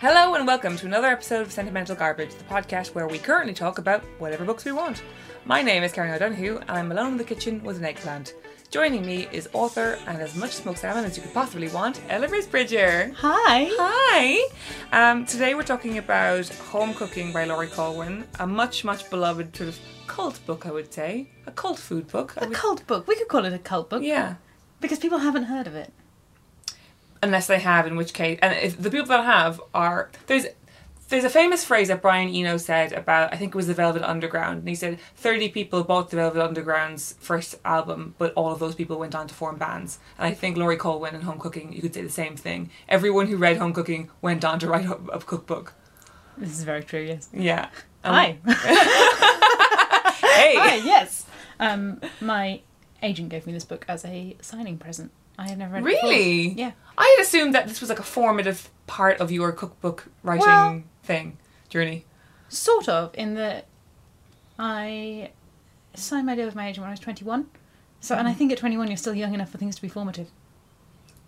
Hello and welcome to another episode of Sentimental Garbage, the podcast where we currently talk about whatever books we want. My name is Karen O'Donoghue and I'm alone in the kitchen with an eggplant. Joining me is author and as much smoked salmon as you could possibly want, Ella Risbridger. Hi. Hi! Um, today we're talking about Home Cooking by Laurie Colwin, a much, much beloved sort of cult book, I would say. A cult food book. A would- cult book. We could call it a cult book. Yeah. Because people haven't heard of it. Unless they have, in which case, and if the people that have are there's there's a famous phrase that Brian Eno said about I think it was the Velvet Underground, and he said thirty people bought the Velvet Underground's first album, but all of those people went on to form bands. And I think Laurie Colwin and Home Cooking, you could say the same thing. Everyone who read Home Cooking went on to write a, cookbook. This is very true, yes. Yeah. Um, Hi. Hey. Hi, yes. Um, my agent gave me this book as a signing present. I had never read before. Really? Yeah. I had assumed that this was like a formative part of your cookbook writing Well- thing journey. Sort of, in that I signed my deal with my agent when I was 21. So, and I Mm-hmm. think at 21 you're still young enough for things to be formative.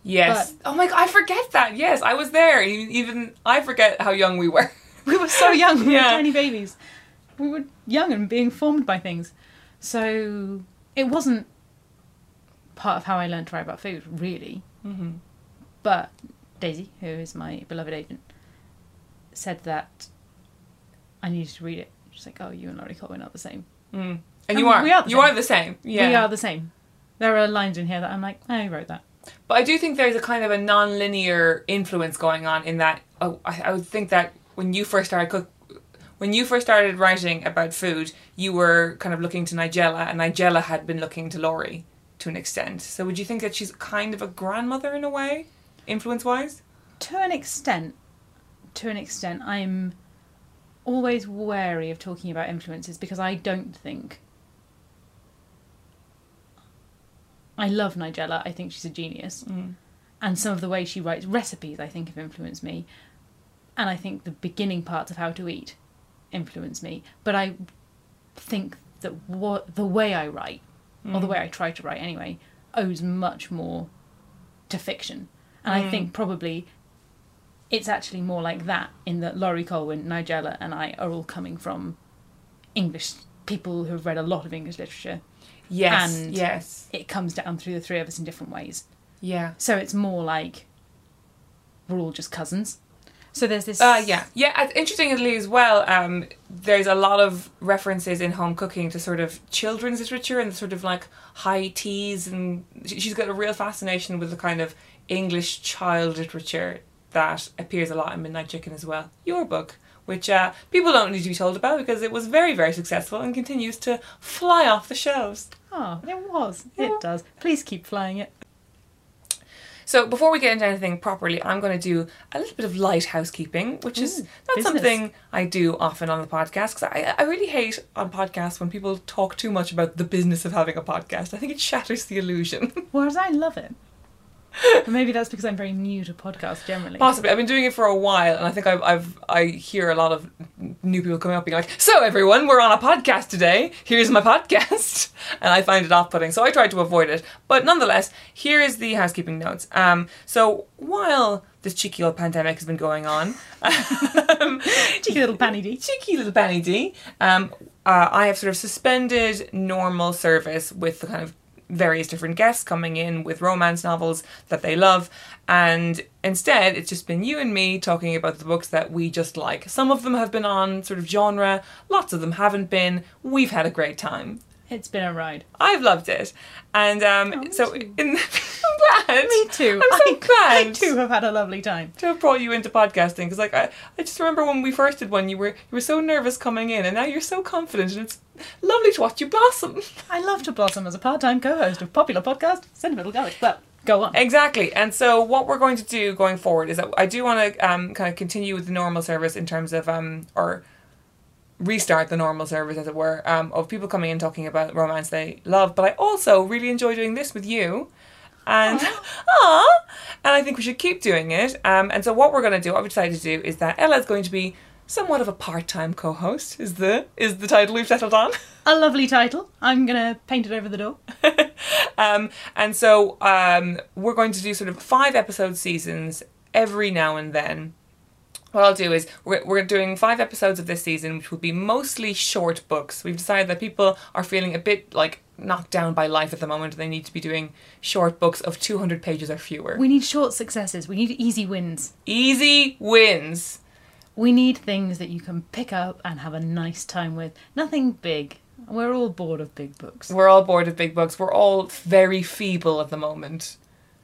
Yes. oh my god, I forget that. Yes, I was there. Even I forget how young we were. We were so young, we Yeah. were tiny babies. We were young and being formed by things. So it wasn't part of how I learned to write about food, really. Mm-hmm. But Daisy, who is my beloved agent, said that I needed to read it. She's like, "Oh, you and Laurie Colwin are the same. And And you are. we are the you same. are the same. Yeah. We are the same." There are lines in here that I'm like, "I wrote that." But I do think there's a kind of a non-linear influence going on in that. Oh, I, I would think that when you first started cook, when you first started writing about food, you were kind of looking to Nigella, and Nigella had been looking to Laurie to an extent. So would you think that she's kind of a grandmother in a way, influence-wise? to an extent. To an extent i'm always wary of talking about influences because i don't think i love nigella. I think she's a genius. Mm. And some of the way she writes recipes i think have influenced me. And i think the beginning parts of how to eat influence me. But i think that what the way i write or the mm. way i try to write anyway owes much more to fiction and i think mm. probably it's actually more like that in that Laurie Colwin, Nigella, and I are all coming from English people who have read a lot of English literature. Yes. And- yes. It comes down through the three of us in different ways. Yeah. So it's more like we're all just cousins. So there's this. Uh, yeah, yeah. uh, Interestingly, as well, um, there's a lot of references in home cooking to sort of children's literature and sort of like high teas, and she- she's got a real fascination with the kind of English child literature that appears a lot in Midnight Chicken as well. Your book, which uh, people don't need to be told about because it was very, very successful and continues to fly off the shelves. Oh, it was. It does. Please keep flying it. So before we get into anything properly, I'm going to do a little bit of light housekeeping, which is Ooh, not business. something I do often on the podcast because I, I really hate on podcasts when people talk too much about the business of having a podcast. I think it shatters the illusion. Whereas I love it. Maybe that's because I'm very new to podcasts generally. Possibly, I've been doing it for a while, and I think I've, I've I hear a lot of new people coming up being like, "So everyone, we're on a podcast today. Here's my podcast," and I find it off-putting, so I try to avoid it. But nonetheless, here is the housekeeping notes. Um, so while this cheeky old pandemic has been going on, um, Cheeky little panny D. cheeky little Benny D. Um, uh, I have sort of suspended normal service with the kind of various different guests coming in with romance novels that they love, and instead it's just been you and me talking about the books that we just like. Some of them have been on sort of genre, lots of them haven't been. We've had a great time. It's been a ride. I've loved it, and um, Oh, so too. in glad. Me too. I'm so I, glad. I too have had a lovely time. to have brought you into podcasting because like I, I just remember when we first did one you were you were so nervous coming in and now you're so confident and it's lovely to watch you blossom I love to blossom as a part-time co-host of popular podcast Sentimental Garlic. Well, go on. exactly and so what we're going to do going forward is that I do want to um, kind of continue with the normal service in terms of um or restart the normal service as it were um, of people coming in talking about romance they love but I also really enjoy doing this with you and ah, and I think we should keep doing it. Um, and so what we're going to do, what we decided to do, is that Ella is going to be somewhat of a part-time co-host. Is the is the title we've settled on? A lovely title. I'm gonna paint it over the door. um, and so um, we're going to do sort of five episode seasons every now and then. What I'll do is we're, we're doing five episodes of this season, which will be mostly short books. We've decided that people are feeling a bit like knocked down by life at the moment. They need to be doing short books of 200 pages or fewer. We need short successes. We need easy wins. Easy wins. We need things that you can pick up and have a nice time with. Nothing big. We're all bored of big books. We're all bored of big books. We're all very feeble at the moment.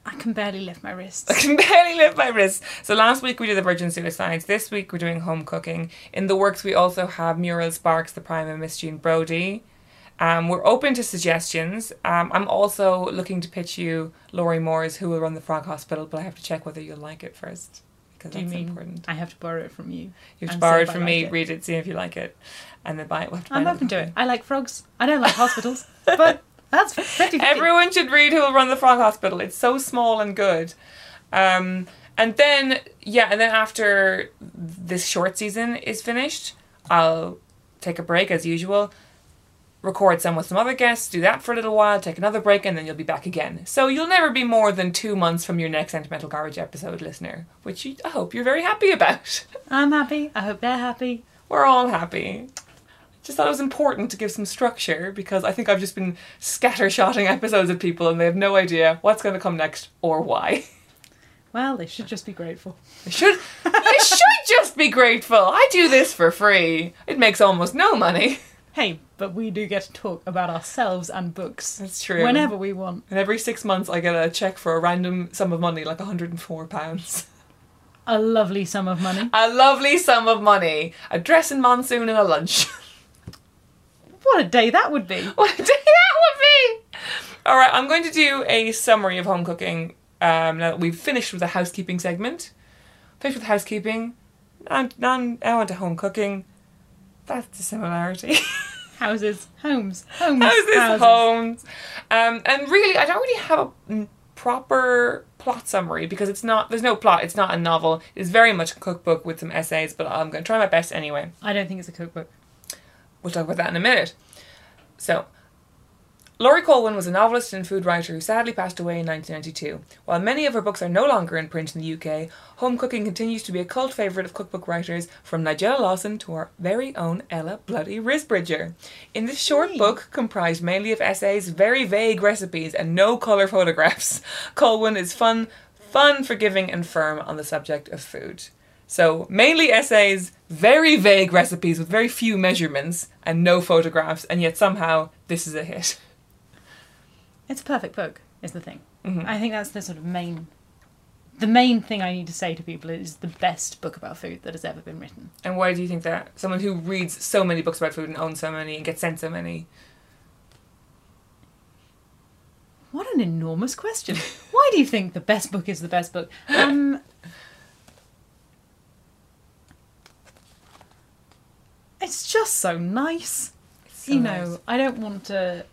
I can barely lift my wrists. I can barely lift my wrists. So last week we did the Virgin Suicides. This week we're doing home cooking. In the works we also have Muriel Sparks, the Prime, and Miss Jean Brodie. Um, we're open to suggestions. Um, I'm also looking to pitch you Lorrie Moore's Who Will Run the Frog Hospital, but I have to check whether you'll like it first. Because Do that's important. I have to borrow it from you? You have to borrow it from like me, it? read it, see if you like it, and then buy it. We'll I'm open to it. I like frogs. I don't like hospitals, but that's 50 Everyone should read Who Will Run the Frog Hospital. It's so small and good. Um, and then, yeah, and then after this short season is finished, I'll take a break as usual, record some with some other guests, do that for a little while, take another break, and then you'll be back again. So you'll never be more than two months from your next Sentimental Garbage episode, listener, which you, I hope you're very happy about. I'm happy. I hope they're happy. We're all happy. Just thought it was important to give some structure because I think I've just been scattershotting episodes at people and they have no idea what's going to come next or why. Well, they should just be grateful. They should you should just be grateful. I do this for free. It makes almost no money. Hey, but we do get to talk about ourselves and books. That's true. Whenever we want. And every six months I get a check for a random sum of money, like £104. A lovely sum of money. A lovely sum of money. A dress in monsoon and a lunch. What a day that would be. What a day that would be! Alright, I'm going to do a summary of home cooking um, now that we've finished with the housekeeping segment. Finished with housekeeping. And now now on to home cooking. That's the similarity. Houses, homes, homes, houses, houses. homes. Um, and really, I don't really have a mm, proper plot summary because it's not. There's no plot. It's not a novel. It's very much a cookbook with some essays. But I'm going to try my best anyway. I don't think it's a cookbook. We'll talk about that in a minute. So, Laurie Colwin was a novelist and food writer who sadly passed away in 1992. While many of her books are no longer in print in the UK, home cooking continues to be a cult favourite of cookbook writers, from Nigella Lawson to our very own Ella Bloody Risbridger. In this short book, comprised mainly of essays, very vague recipes, and no colour photographs, Colwin is fun, fun, forgiving, and firm on the subject of food. So, mainly essays, very vague recipes with very few measurements, and no photographs, and yet somehow this is a hit. It's a perfect book, is the thing. Mm-hmm. I think that's the sort of main. The main thing I need to say to people is the best book about food that has ever been written. And why do you think that? Someone who reads so many books about food and owns so many and gets sent so many. What an enormous question. Why do you think the best book is the best book? Um, it's just so nice. so you know, nice. I don't want to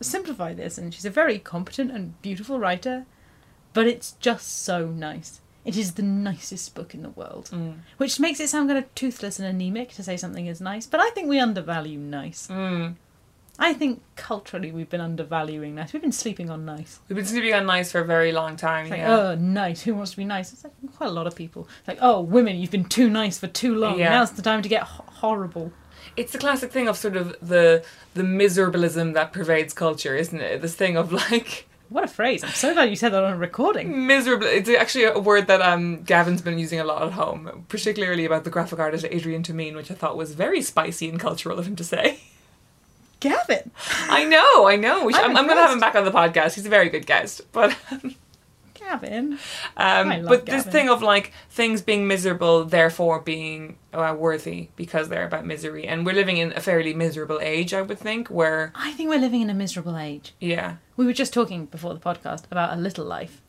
simplify this, and she's a very competent and beautiful writer, but it's just so nice. It is the nicest book in the world, Mm. which makes it sound kind of toothless and anemic to say something is nice, but I think we undervalue nice. Mm. I think culturally we've been undervaluing nice. We've been sleeping on nice. We've been sleeping on nice for a very long time. Like, yeah. oh, nice. Who wants to be nice? It's like quite a lot of people. It's like, oh, women, you've been too nice for too long. Yeah. Now's the time to get ho- horrible. It's the classic thing of sort of the the miserablism that pervades culture, isn't it? This thing of like What a phrase. I'm so glad you said that on a recording. miserable. It's actually a word that um Gavin's been using a lot at home, particularly about the graphic artist Adrian Tomine, which I thought was very spicy and cultural of him to say. Gavin! I know, I know. Should, I'm, I'm I'm going to have him back on the podcast. He's a very good guest, but Gavin. Um, but this thing of like things being miserable, therefore being uh, worthy because they're about misery, and we're living in a fairly miserable age, I would think. Where I think we're living in a miserable age. yeah, We were just talking before the podcast about a little life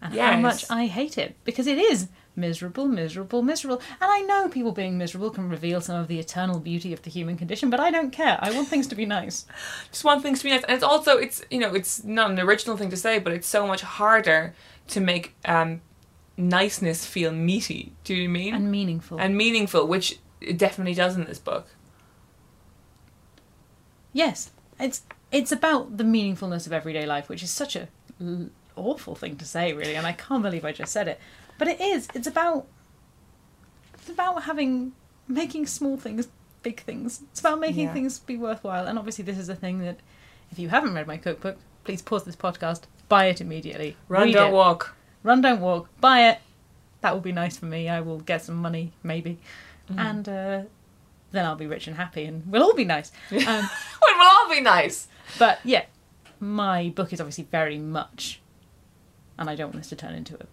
and how much I hate it because it is miserable, miserable, miserable. And I know people being miserable can reveal some of the eternal beauty of the human condition, but I don't care. I want things to be nice. just want things to be nice, and it's also it's you know it's not an original thing to say, but it's so much harder to make um, niceness feel meaty. Do you know I mean? And meaningful. and meaningful, which it definitely does in this book. yes, it's it's about the meaningfulness of everyday life, which is such a l- awful thing to say, really, and I can't believe I just said it. But it is. It's about it's about having making small things big things. It's about making Yeah. things be worthwhile. And obviously, this is a thing that if you haven't read my cookbook, please pause this podcast, buy it immediately. Run, Read don't it. walk. Run, don't walk. Buy it. That will be nice for me. I will get some money, maybe, and uh, then I'll be rich and happy, and we'll all be nice. Um, It will all be nice. but yeah, my book is obviously very much, and I don't want this to turn into a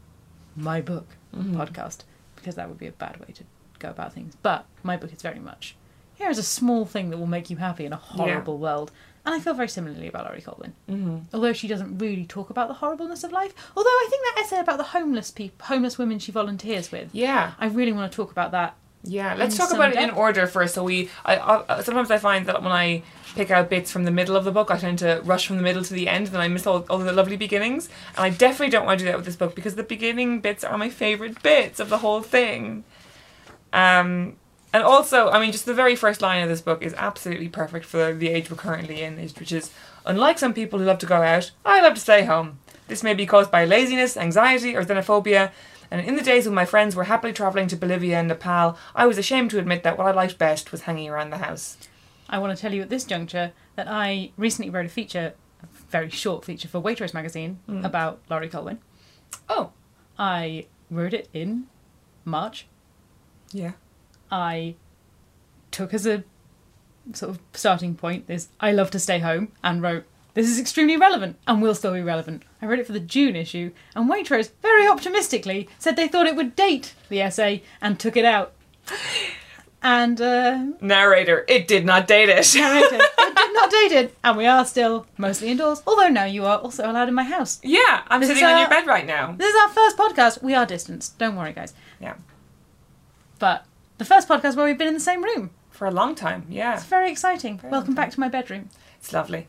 my book podcast because that would be a bad way to go about things. But my book is very much here is a small thing that will make you happy in a horrible world. And I feel very similarly about Laurie Colwin. Mm-hmm. Although she doesn't really talk about the horribleness of life. Although I think that essay about the homeless people, homeless women she volunteers with, Yeah. I really want to talk about that. Yeah, let's talk about it in order first. So we, I, I sometimes I find that when I pick out bits from the middle of the book, I tend to rush from the middle to the end, and I miss all, all the lovely beginnings. And I definitely don't want to do that with this book because the beginning bits are my favorite bits of the whole thing. Um, and also, I mean, just the very first line of this book is absolutely perfect for the age we're currently in, which is, unlike some people who love to go out, I love to stay home. This may be caused by laziness, anxiety, or xenophobia. And in the days when my friends were happily travelling to Bolivia and Nepal, I was ashamed to admit that what I liked best was hanging around the house. I want to tell you at this juncture that I recently wrote a feature, a very short feature for Waitrose magazine mm. about Laurie Colwin. Oh, I wrote it in March. yeah. I took as a sort of starting point this I love to stay home and wrote this is extremely relevant and will still be relevant. I wrote it for the June issue and Waitrose very optimistically said they thought it would date the essay and took it out. And uh, Narrator, it did not date it. narrator, it did not date it, and we are still mostly indoors. Although now you are also allowed in my house. yeah, I'm This sitting on our- your bed right now. This is our first podcast. We are distanced. Don't worry, guys. Yeah. But the first podcast where we've been in the same room. For a long time, yeah. It's very exciting. Welcome long back to my bedroom. It's lovely.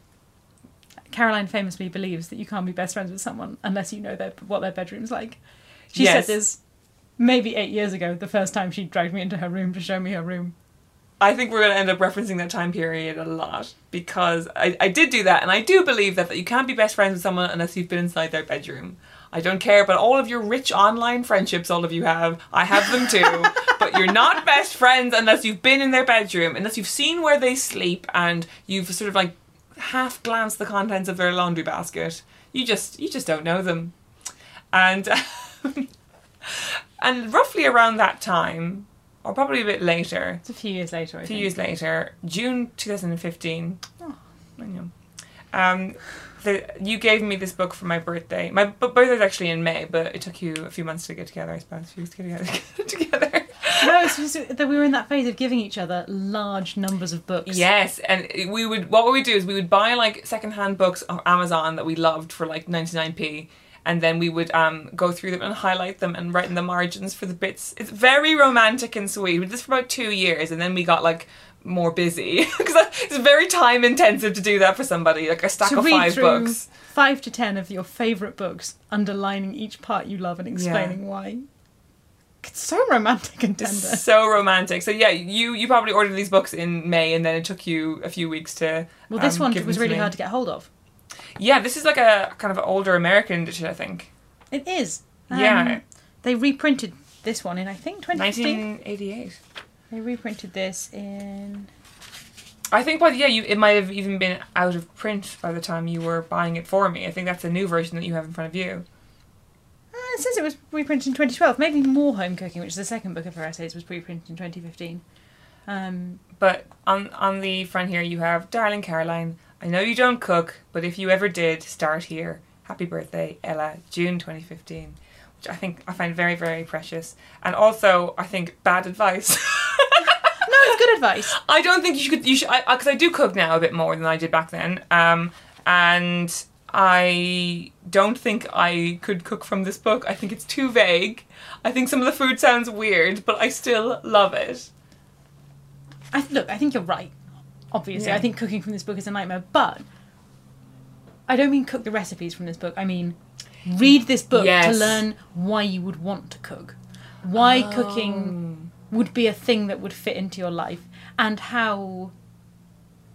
Caroline famously believes that you can't be best friends with someone unless you know their, what their bedroom's like. She Yes. said this maybe eight years ago, the first time she dragged me into her room to show me her room. I think we're going to end up referencing that time period a lot because I, I did do that, and I do believe that, that you can't be best friends with someone unless you've been inside their bedroom. I don't care about all of your rich online friendships, all of you have. I have them too. but you're not best friends unless you've been in their bedroom, unless you've seen where they sleep and you've sort of like half glanced the contents of their laundry basket. You just you just don't know them. And and roughly around that time, or probably a bit later, It's a few years later, I a few think. years later, June 2015. I know. Um, the, you gave me this book for my birthday. My b- birthday's actually in May, but it took you a few months to get together, I suppose. A few weeks to get together. together. No, it's just that we were in that phase of giving each other large numbers of books. Yes, and we would. What we would do is we would buy like secondhand books on Amazon that we loved for like 99p. And then we would um, go through them and highlight them and write in the margins for the bits. It's very romantic and sweet. We did this for about two years, and then we got like more busy because it's very time intensive to do that for somebody. Like a stack to of read five books. five to ten of your favourite books, underlining each part you love and explaining why. It's so romantic and tender. It's so romantic. So yeah, you you probably ordered these books in May, and then it took you a few weeks to. Well, this um, one was really me. hard to get hold of. Yeah, this is like a kind of older American edition, I think. It is. Um, Yeah. They reprinted this one in, I think, 2015. 1988. They reprinted this in. I think, but yeah, you it might have even been out of print by the time you were buying it for me. I think that's a new version that you have in front of you. Uh, it says it was reprinted in 2012. Maybe More Home Cooking, which is the second book of her essays, was reprinted in 2015. Um, But on on the front here, you have, darling Caroline. I know you don't cook, but if you ever did, start here. Happy birthday, Ella, June 2015. Which I think I find very, very precious. And also, I think bad advice. No, it's good advice. I don't think you should. You should because I, do cook now a bit more than I did back then. Um, and I don't think I could cook from this book. I think it's too vague. I think some of the food sounds weird, but I still love it. I, look, I think you're right. Obviously, Yeah. I think cooking from this book is a nightmare, but I don't mean cook the recipes from this book. I mean read this book Yes. to learn why you would want to cook, why cooking would be a thing that would fit into your life, and how.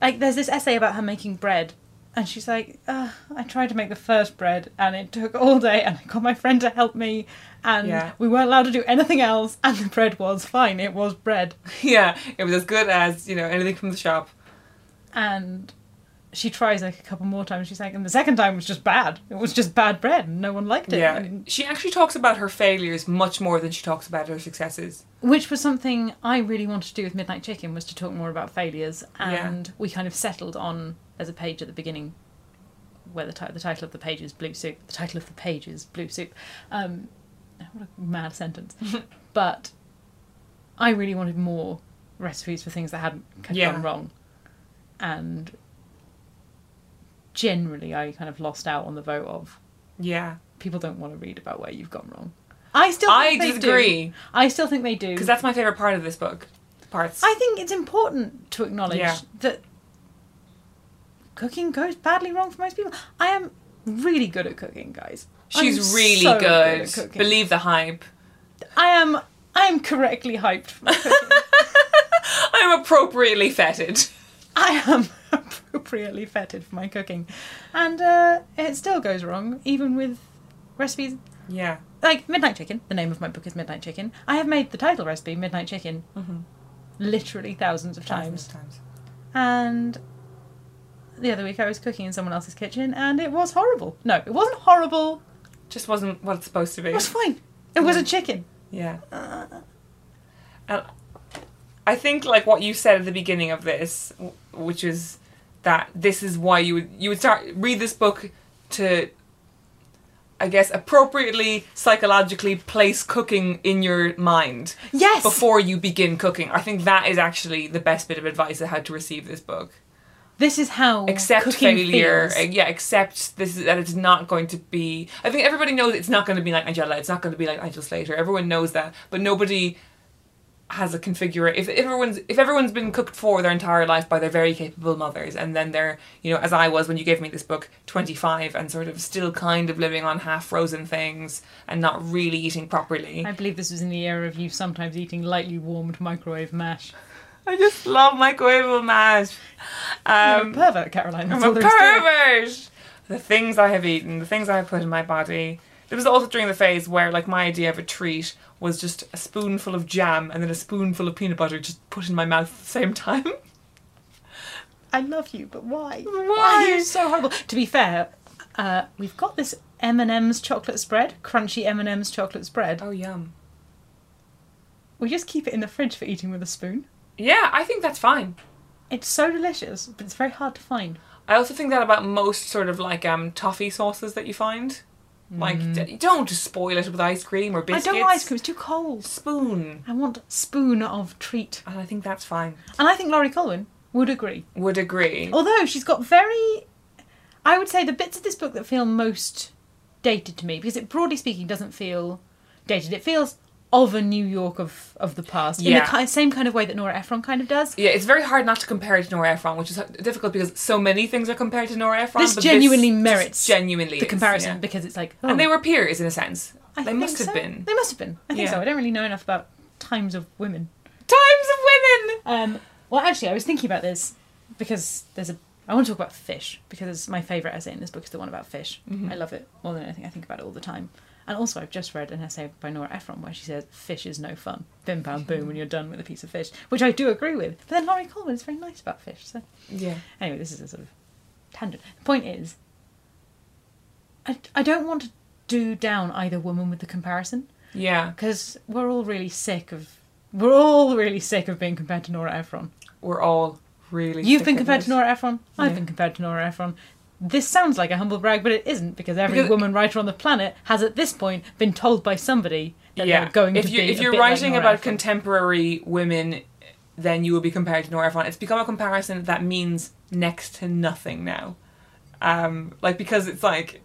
Like, there's this essay about her making bread, and she's like, "Ugh, I tried to make the first bread, and it took all day, and I got my friend to help me, and Yeah. we weren't allowed to do anything else, and the bread was fine. It was bread." Yeah, it was as good as you know anything from the shop. and she tries like a couple more times. She's like, and the second time was just bad. It was just bad bread, and no one liked it. Yeah, And- she actually talks about her failures much more than she talks about her successes. which was something I really wanted to do with Midnight Chicken was to talk more about failures, Yeah. and we kind of settled on. There's a page at the beginning where the, ti- the title of the page is Blue Soup. The title of the page is Blue Soup. Um, what a mad sentence! but I really wanted more recipes for things that hadn't Yeah. gone wrong, and generally I kind of lost out on the vote of Yeah, people don't want to read about where you've gone wrong. I still I they disagree. do. I still think they do because that's my favorite part of this book. Parts. I think it's important to acknowledge Yeah. that cooking goes badly wrong for most people. I am really good at cooking, guys. She's I'm really so good. at cooking. Believe the hype. I am. I am correctly hyped for my cooking. I'm appropriately fetid. I am appropriately fetid for my cooking, and uh, it still goes wrong, even with recipes Yeah. like Midnight Chicken. The name of my book is Midnight Chicken. I have made the title recipe Midnight Chicken mm-hmm. literally thousands of times. Of times. And the other week I was cooking in someone else's kitchen and it was horrible. No, it wasn't horrible. Just wasn't what it's supposed to be. It was fine. It was a mm. chicken. Yeah. Uh. And I think like what you said at the beginning of this, which is that this is why you would you would start read this book to I guess appropriately psychologically place cooking in your mind Yes. before you begin cooking. I think that is actually the best bit of advice I had to receive this book. This is how accept failure. feels. uh, Yeah, accept this is that it's not going to be. I think everybody knows it's not going to be like Angela. It's not going to be like Nigel Slater. Everyone knows that, but nobody has a configure. If, everyone's if everyone's been cooked for their entire life by their very capable mothers, and then they're you know as I was when you gave me this book, twenty five, and sort of still kind of living on half frozen things and not really eating properly. I believe this was in the era of you sometimes eating lightly warmed microwave mash. I just love microwavable mash. Um, a pervert, Caroline. That's I'm a there is to it. pervert. The things I have eaten, the things I have put in my body. It was also during the phase where, like, my idea of a treat was just a spoonful of jam and then a spoonful of peanut butter just put in my mouth at the same time. I love you, but why? Why? are you so horrible? To be fair, uh, we've got this M and M's chocolate spread, crunchy M and M's chocolate spread. Oh, yum. We just keep it in the fridge for eating with a spoon. Yeah, I think that's fine. It's so delicious, but it's very hard to find. I also think that about most sort of like um toffee sauces that you find. Like, d- don't spoil it with ice cream or biscuits. Mm. I don't want ice cream; it's too cold. Spoon. I want spoon of treat, And I think that's fine. and I think Laurie Colwin would agree. Would agree. Although she's got very, I would say the bits of this book that feel most dated to me, because it broadly speaking doesn't feel dated. It feels of a New York of of the past, in the ki- same kind of way that Nora Ephron kind of does. Yeah, it's very hard not to compare it to Nora Ephron, which is difficult because so many things are compared to Nora Ephron. This but genuinely just merits genuinely the is, comparison yeah. because it's like, oh, and they were peers in a sense. I they must have been They must have been. I think Yeah. so. I don't really know enough about times of women. times of women. Um, well, actually, I was thinking about this because there's a. I want to talk about fish because my favourite essay in this book is the one about fish. Mm-hmm. I love it more than anything. I think about it all the time. And also, I've just read an essay by Nora Ephron where she says fish is no fun. Bim bam boom when you're done with a piece of fish, which I do agree with. But then Laurie Colwin is very nice about fish. So Yeah, anyway, this is a sort of tangent. The point is, I, I don't want to do down either woman with the comparison yeah. because we're all really sick of we're all really sick of being compared to Nora Ephron. We're all really. You've been of compared it. to Nora Ephron. I've Yeah. been compared to Nora Ephron. This sounds like a humble brag, but it isn't because every Because- woman writer on the planet has at this point been told by somebody that yeah. they're going if to you, be. If you're like writing Nora about Ephron. contemporary women, then you will be compared to Nora Ephron. It's become a comparison that means next to nothing now. Um, like because it's like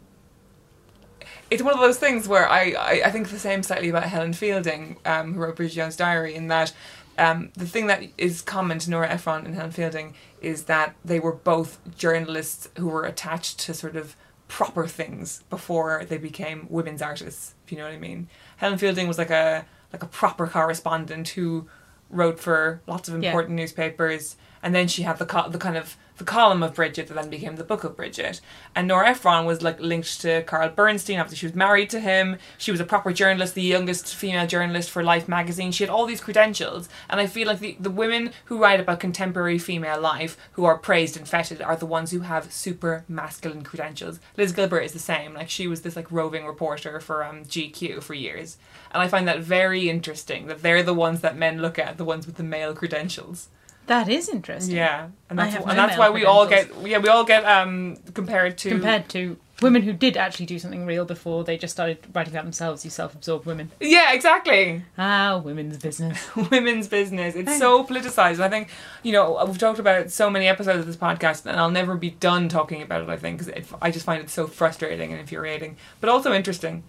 it's one of those things where I, I, I think the same slightly about Helen Fielding, um, who wrote Bridget Jones' Diary, in that um, the thing that is common to Nora Ephron and Helen Fielding is that they were both journalists who were attached to sort of proper things before they became women's artists, if you know what I mean. Helen Fielding was like a like a proper correspondent who wrote for lots of Yeah. important newspapers, and then she had the co- the kind of the column of Bridget that then became the book of Bridget. And Nora Ephron was like linked to Carl Bernstein after she was married to him. She was a proper journalist, the youngest female journalist for Life magazine. She had all these credentials, and I feel like the the women who write about contemporary female life who are praised and feted are the ones who have super masculine credentials. Liz Gilbert is the same. Like she was this like roving reporter for um, GQ for years. And I find that very interesting that they're the ones that men look at, the ones with the male credentials. That is interesting. Yeah, and that's, have and that's why we all get yeah we all get um compared to Compared to women who did actually do something real before they just started writing about themselves, you self-absorbed women. yeah exactly Ah, women's business. women's business. It's so politicized. I think you know we've talked about it so many episodes of this podcast, and I'll never be done talking about it. I think because I just find it so frustrating and infuriating, but also interesting.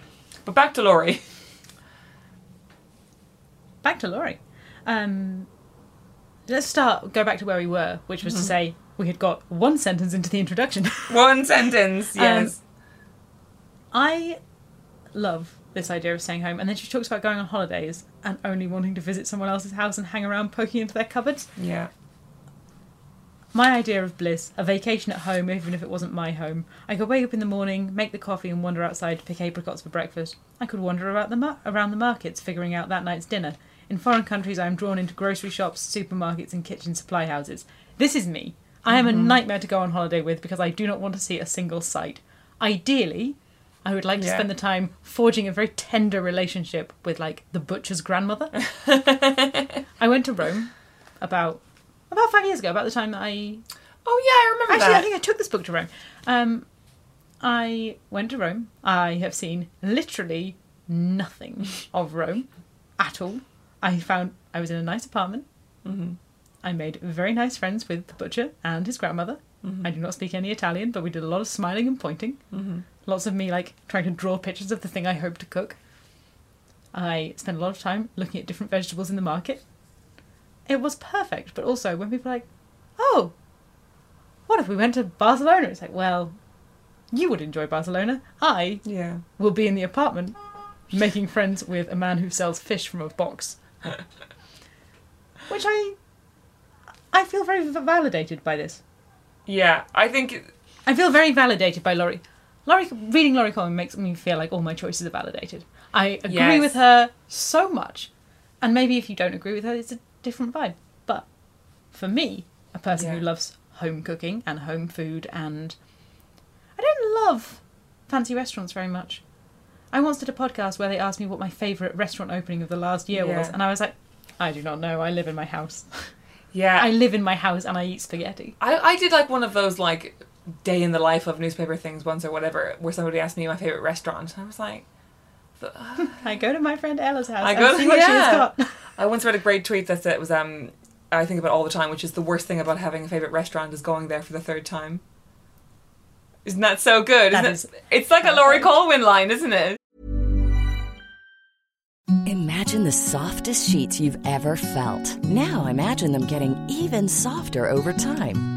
But back to Laurie. back to Laurie. Um, let's start. Go back to where we were, which was to mm-hmm. say we had got one sentence into the introduction. One sentence. Um, yes. I love this idea of staying home, and then she talks about going on holidays and only wanting to visit someone else's house and hang around poking into their cupboards. yeah. My idea of bliss, a vacation at home, even if it wasn't my home. I could wake up in the morning, make the coffee, and wander outside to pick apricots for breakfast. I could wander about the mar- around the markets, figuring out that night's dinner. In foreign countries, I am drawn into grocery shops, supermarkets, and kitchen supply houses. This is me. I am a nightmare to go on holiday with because I do not want to see a single sight. Ideally, I would like to Yeah. spend the time forging a very tender relationship with, like, the butcher's grandmother. I went to Rome about about five years ago, about the time that I Oh yeah, I remember Actually, that. I think I took this book to Rome. Um, I went to Rome. I have seen literally nothing of Rome at all. I found I was in a nice apartment. Mm-hmm. I made very nice friends with the butcher and his grandmother. I do not speak any Italian, but we did a lot of smiling and pointing. Mm-hmm. Lots of me like trying to draw pictures of the thing I hope to cook. I spent a lot of time looking at different vegetables in the market. It was perfect, but also when people are like, "Oh, what if we went to Barcelona? It's like, well, you would enjoy Barcelona. I yeah. will be in the apartment making friends with a man who sells fish from a box. Which I I feel very validated by this. Yeah, I think I feel very validated by Laurie. Laurie reading Laurie Colwin makes me feel like all my choices are validated. I agree Yes. with her so much. And maybe if you don't agree with her, it's a different vibe. But for me, a person who loves home cooking and home food and I don't love fancy restaurants very much. I once did a podcast where they asked me what my favourite restaurant opening of the last year was, and I was like, I do not know. I live in my house. yeah. I live in my house and I eat spaghetti. I, I did like one of those like day in the life of newspaper things once or whatever where somebody asked me my favorite restaurant and I was like I go to my friend Ella's house I go to see what she has got. I once read a great tweet that said it was um I think about all the time which is the worst thing about having a favorite restaurant is going there for the third time. Isn't that so good? That Isn't is it? It's like a Laurie Colwin line, isn't it? Imagine the softest sheets you've ever felt. Now imagine them getting even softer over time.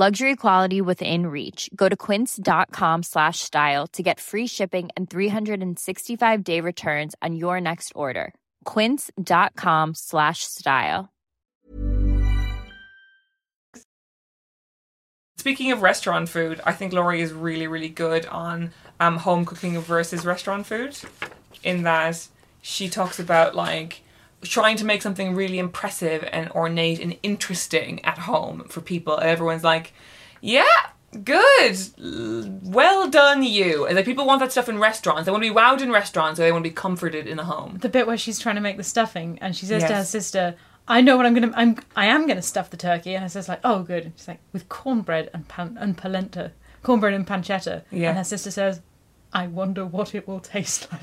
Luxury quality within reach. Go to quince.com slash style to get free shipping and 365 day returns on your next order. Quince.com slash style. Speaking of restaurant food, I think Laurie is really, really good on um, home cooking versus restaurant food. In that she talks about like trying to make something really impressive and ornate and interesting at home for people. And everyone's like, yeah, good, well done, you. And like people want that stuff in restaurants. They want to be wowed in restaurants, or they want to be comforted in a home. The bit where she's trying to make the stuffing and she says to her sister, I know what I'm gonna I'm I am gonna stuff the turkey and her sister's like, Oh good. And She's like, with cornbread and pan and polenta. Cornbread and pancetta. Yeah. And her sister says, I wonder what it will taste like.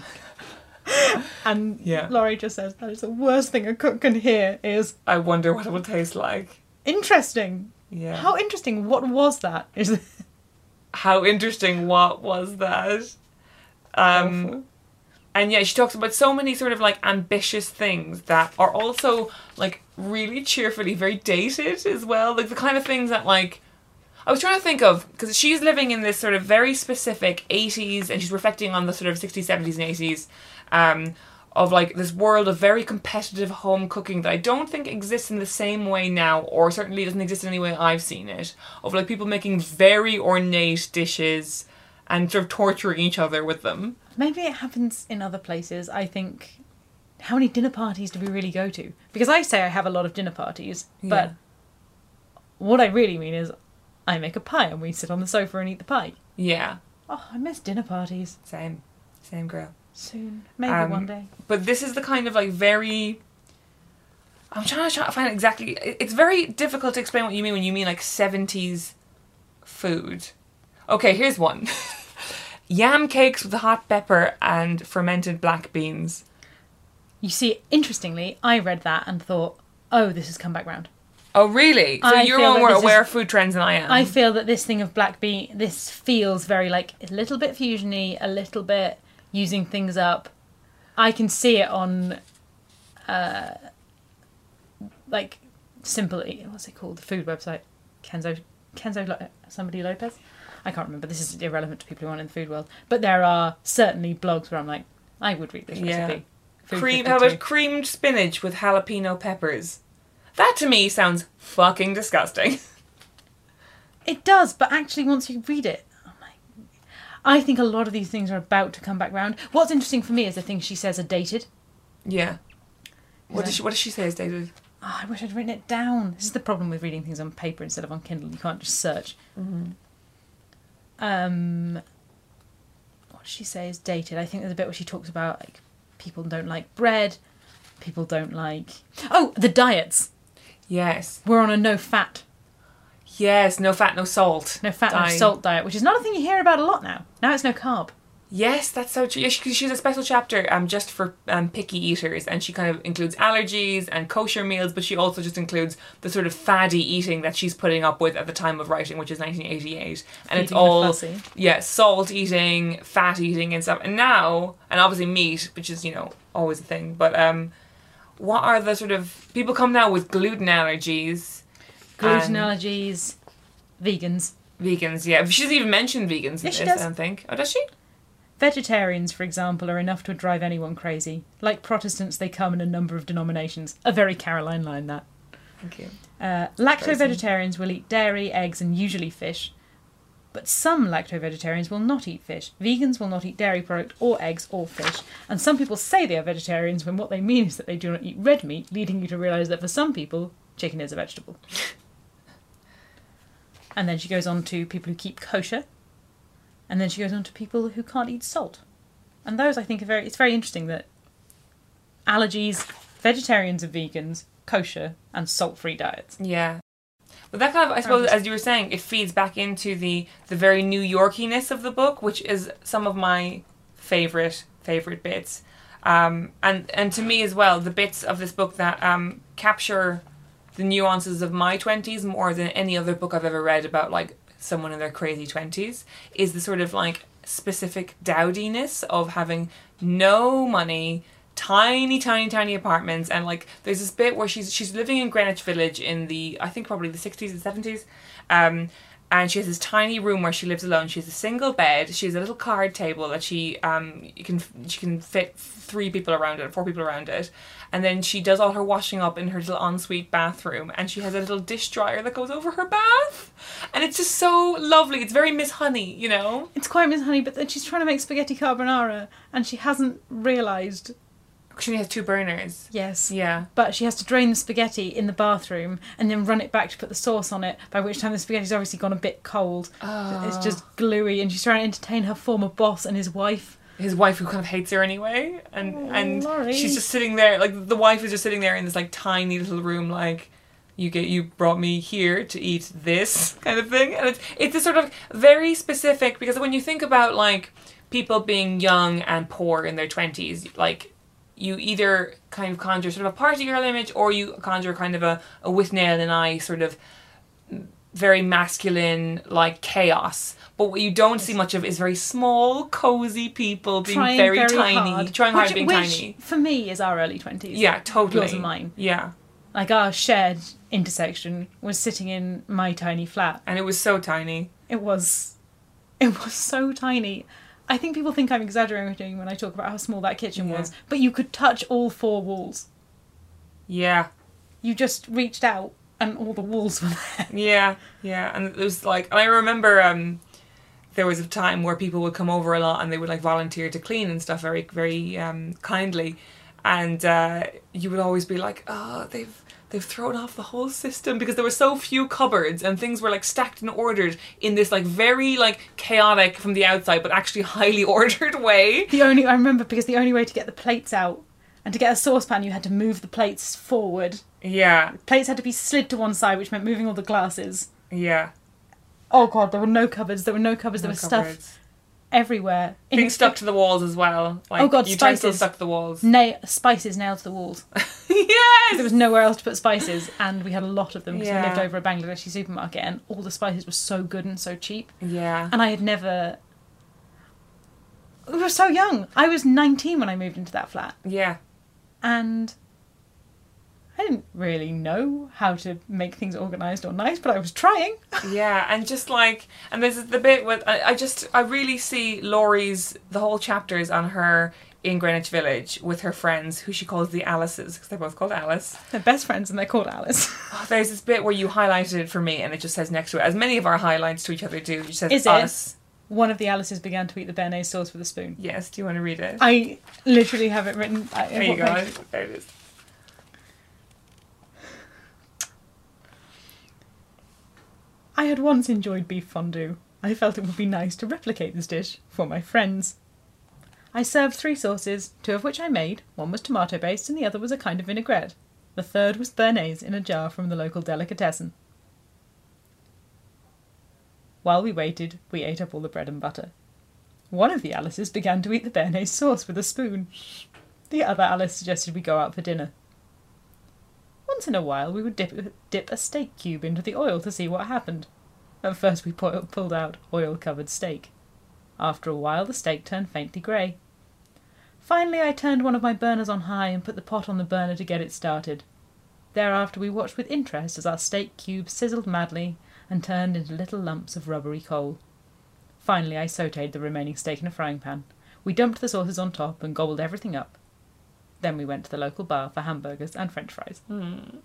and Yeah. Laurie just says, That is the worst thing a cook can hear is I wonder what it will taste like. interesting. Yeah. How interesting. What was that? Is how interesting what was that um and yeah she talks about so many sort of like ambitious things that are also like really cheerfully very dated as well like the kind of things that like I was trying to think of because she's living in this sort of very specific 80s and she's reflecting on the sort of 60s 70s and 80s um, of like this world of very competitive home cooking that I don't think exists in the same way now or certainly doesn't exist in any way I've seen it of like people making very ornate dishes and sort of torturing each other with them Maybe it happens in other places. I think. How many dinner parties do we really go to? Because I say I have a lot of dinner parties, Yeah. but what I really mean is I make a pie and we sit on the sofa and eat the pie. yeah Oh, I miss dinner parties. same same girl Soon. Maybe Um, one day. but this is the kind of like very i'm trying to try to find exactly it's very difficult to explain what you mean when you mean like 70s food okay here's one yam cakes with hot pepper and fermented black beans You see, interestingly, I read that and thought, oh, this has come back round. oh really so I you're more aware is- of food trends than i am I feel that this thing of black bean, this feels very like a little bit fusiony, a little bit using things up. I can see it on, uh, like simply What's it called? The food website, Kenzo, Kenzo, Lo- somebody Lopez. I can't remember. This is irrelevant to people who aren't in the food world. But there are certainly blogs where I'm like, I would read this Yeah. recipe. Food Cream, how about creamed spinach with jalapeno peppers that to me sounds fucking disgusting It does, but actually, once you read it, I think a lot of these things are about to come back round. What's interesting for me is the things she says are dated. yeah what does she what does she say is dated Oh, I wish I'd written it down. This is the problem with reading things on paper instead of on Kindle. You can't just search. Hmm. Um, what does she say is dated? I think there's a bit where she talks about like people don't like bread, people don't like. Oh, the diets. yes We're on a no fat, Yes, no fat, no salt. no fat, no salt diet, which is not a thing you hear about a lot now. Now it's no carb. Yes, that's so true. Yeah, she, she's a special chapter um, just for um, picky eaters, and she kind of includes allergies and kosher meals, but she also just includes the sort of faddy eating that she's putting up with at the time of writing, which is 1988. And it's Feeding all, yeah, salt eating, fat eating, and stuff. And now, and obviously meat, which is, you know, always a thing, but um, what are the sort of. People come now with gluten allergies. Gluten allergies, vegans. Vegans, yeah. She doesn't even mention vegans in this, does. I don't think. Oh, does she? Vegetarians, for example, are enough to drive anyone crazy. Like Protestants, they come in a number of denominations. A very Caroline line, that. Thank you. Uh, lacto-vegetarians will eat dairy, eggs, and usually fish. But some lacto-vegetarians will not eat fish. Vegans will not eat dairy product or eggs or fish. And some people say they are vegetarians when what they mean is that they do not eat red meat, leading you to realise that for some people, chicken is a vegetable. and then she goes on to people who keep kosher. And then she goes on to people who can't eat salt. And those I think are very it's very interesting that allergies, vegetarians and vegans, kosher, and salt free diets. Yeah. But that kind of, I suppose, as you were saying, it feeds back into the the very New Yorkiness of the book, which is some of my favorite favorite bits. Um, and and to me as well, the bits of this book that um, capture the nuances of my twenties more than any other book I've ever read about like someone in their crazy twenties is the sort of like specific dowdiness of having no money, tiny, tiny, tiny apartments, and like there's this bit where she's she's living in Greenwich Village in the I think probably the sixties and seventies, um, and she has this tiny room where she lives alone. She has a single bed. She has a little card table that she um you can she can fit three people around it, four people around it, and then she does all her washing up in her little ensuite bathroom, and she has a little dish dryer that goes over her bath, and it's just so lovely. It's very Miss Honey, you know. It's quite Miss Honey, but then she's trying to make spaghetti carbonara and she hasn't realised. She only has two burners. Yes. Yeah. But she has to drain the spaghetti in the bathroom and then run it back to put the sauce on it, by which time the spaghetti's obviously gone a bit cold. It's ah. just gluey, and she's trying to entertain her former boss and his wife. his wife who kind of hates her anyway and oh, and Laurie. she's just sitting there like the wife is just sitting there in this like tiny little room like you get you brought me here to eat this kind of thing and it's it's a sort of very specific because when you think about like people being young and poor in their 20s like you either kind of conjure sort of a party girl image or you conjure kind of a, a Withnail and I sort of very masculine like chaos but what you don't see much of is very small cozy people being Trying very, very tiny hard. trying hard Which- being which, tiny For me, is our early 20s. yeah totally Yours and mine. yeah Like our shared intersection was sitting in my tiny flat. and it was so tiny It was. It was so tiny. I think people think I'm exaggerating when I talk about how small that kitchen Yeah. was, but you could touch all four walls. yeah You just reached out and all the walls were there. Yeah, yeah, and it was like, I remember um, there was a time where people would come over a lot and they would like volunteer to clean and stuff very, very um, kindly, and uh, you would always be like, oh, they've they've thrown off the whole system because there were so few cupboards and things were like stacked and ordered in this like very like chaotic from the outside but actually highly ordered way. The only I remember because the only way to get the plates out and to get a saucepan you had to move the plates forward. Yeah, Plates had to be slid to one side, which meant moving all the glasses. yeah. Oh god, there were no cupboards. There were no cupboards. There No was stuff cupboards. Everywhere. Being stuck to the walls as well. Like, Oh, God, spices. stuck to the walls. Na- spices nailed to the walls. yes. There was nowhere else to put spices, and we had a lot of them because Yeah. we lived over a Bangladeshi supermarket, and all the spices were so good and so cheap. Yeah. And I had never. We were so young. I was 19 when I moved into that flat, Yeah. and I didn't really know how to make things organised or nice, but I was trying. Yeah, and just like, and there's the bit with, I, I just, I really see Laurie's, the whole chapters on her in Greenwich Village with her friends, who she calls the Alices, because they're both called Alice. They're best friends, and they're called Alice. Oh, there's this bit where you highlighted it for me, and it just says next to it, as many of our highlights to each other do, it says Is it? us. One of the Alices began to eat the béarnaise sauce with a spoon. Yes, do you want to read it? I literally have it written. Uh, I, there you go. There it is. I had once enjoyed beef fondue. I felt it would be nice to replicate this dish for my friends. I served three sauces, two of which I made. One was tomato based and the other was a kind of vinaigrette. The third was béarnaise in a jar from the local delicatessen. While we waited, we ate up all the bread and butter. One of the Alices began to eat the béarnaise sauce with a spoon. The other Alice suggested we go out for dinner. Once in a while, we would dip, dip a steak cube into the oil to see what happened. At first, we pulled out oil covered steak. After a while, the steak turned faintly grey. Finally, I turned one of my burners on high and put the pot on the burner to get it started. Thereafter, we watched with interest as our steak cube sizzled madly and turned into little lumps of rubbery coal. Finally, I sautéed the remaining steak in a frying pan. We dumped the sauces on top and gobbled everything up. Then we went to the local bar for hamburgers and french fries. Hmm.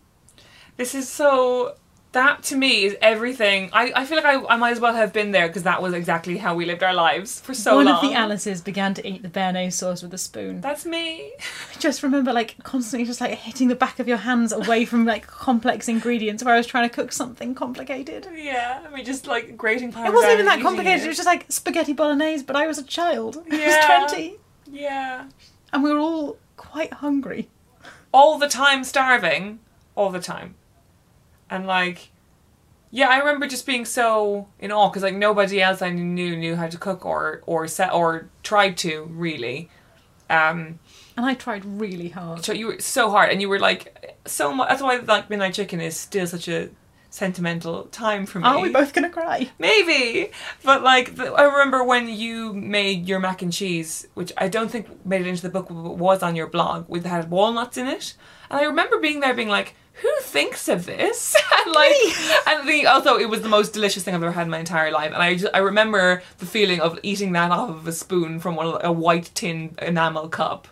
This is so. That to me is everything. I, I feel like I, I might as well have been there because that was exactly how we lived our lives for so One long. One of the Alices began to eat the béarnaise sauce with a spoon. That's me. I just remember like constantly just like hitting the back of your hands away from like complex ingredients where I was trying to cook something complicated. Yeah, I mean, just like grating It wasn't even that complicated, it was just like spaghetti bolognese, but I was a child. I Yeah. was 20. Yeah. And we were all quite hungry. All the time starving. All the time. And like. Yeah, I remember just being so in awe because like nobody else I knew knew how to cook or or set or tried to really. Um, And I tried really hard. so you were so hard and you were like so much. That's why like Midnight Chicken is still such a sentimental time for me. Are we both gonna cry? Maybe, but like the, I remember when you made your mac and cheese, which I don't think made it into the book, but was on your blog. We had walnuts in it, and I remember being there, being like, "Who thinks of this?" and like, and the, also it was the most delicious thing I've ever had in my entire life. And I just I remember the feeling of eating that off of a spoon from one of a white tin enamel cup,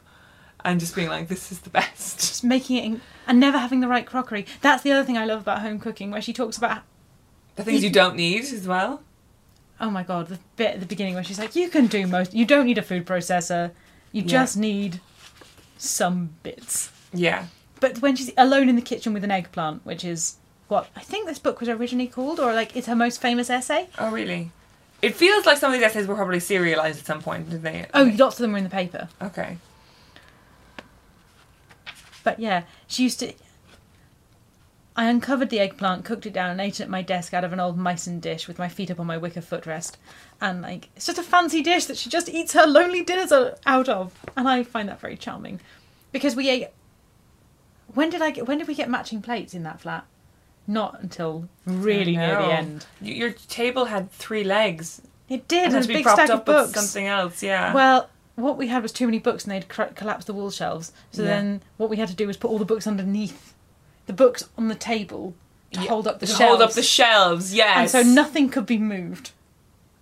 and just being like, "This is the best." Just making it in, and never having the right crockery. That's the other thing I love about home cooking, where she talks about The things you don't need as well. oh my god, the bit at the beginning where she's like, you can do most. You don't need a food processor. You just need some bits. Yeah. But when she's alone in the kitchen with an eggplant, which is what I think this book was originally called, or like it's her most famous essay. Oh really? It feels like some of these essays were probably serialized at some point, didn't they? Oh, lots of them were in the paper. Okay. But yeah, she used to. I uncovered the eggplant, cooked it down, and ate it at my desk out of an old Meissen dish with my feet up on my wicker footrest. And like, it's just a fancy dish that she just eats her lonely dinners out of, and I find that very charming. Because we ate. When did I get? When did we get matching plates in that flat? Not until really near the end. Y- Your table had three legs. It did, It and a be big propped stack up of with books. something else. Yeah. Well, what we had was too many books, and they'd cr- collapse the wall shelves. So Yeah. then, what we had to do was put all the books underneath the books on the table to Yeah, hold up the to shelves. hold up the shelves. Yes. and so nothing could be moved.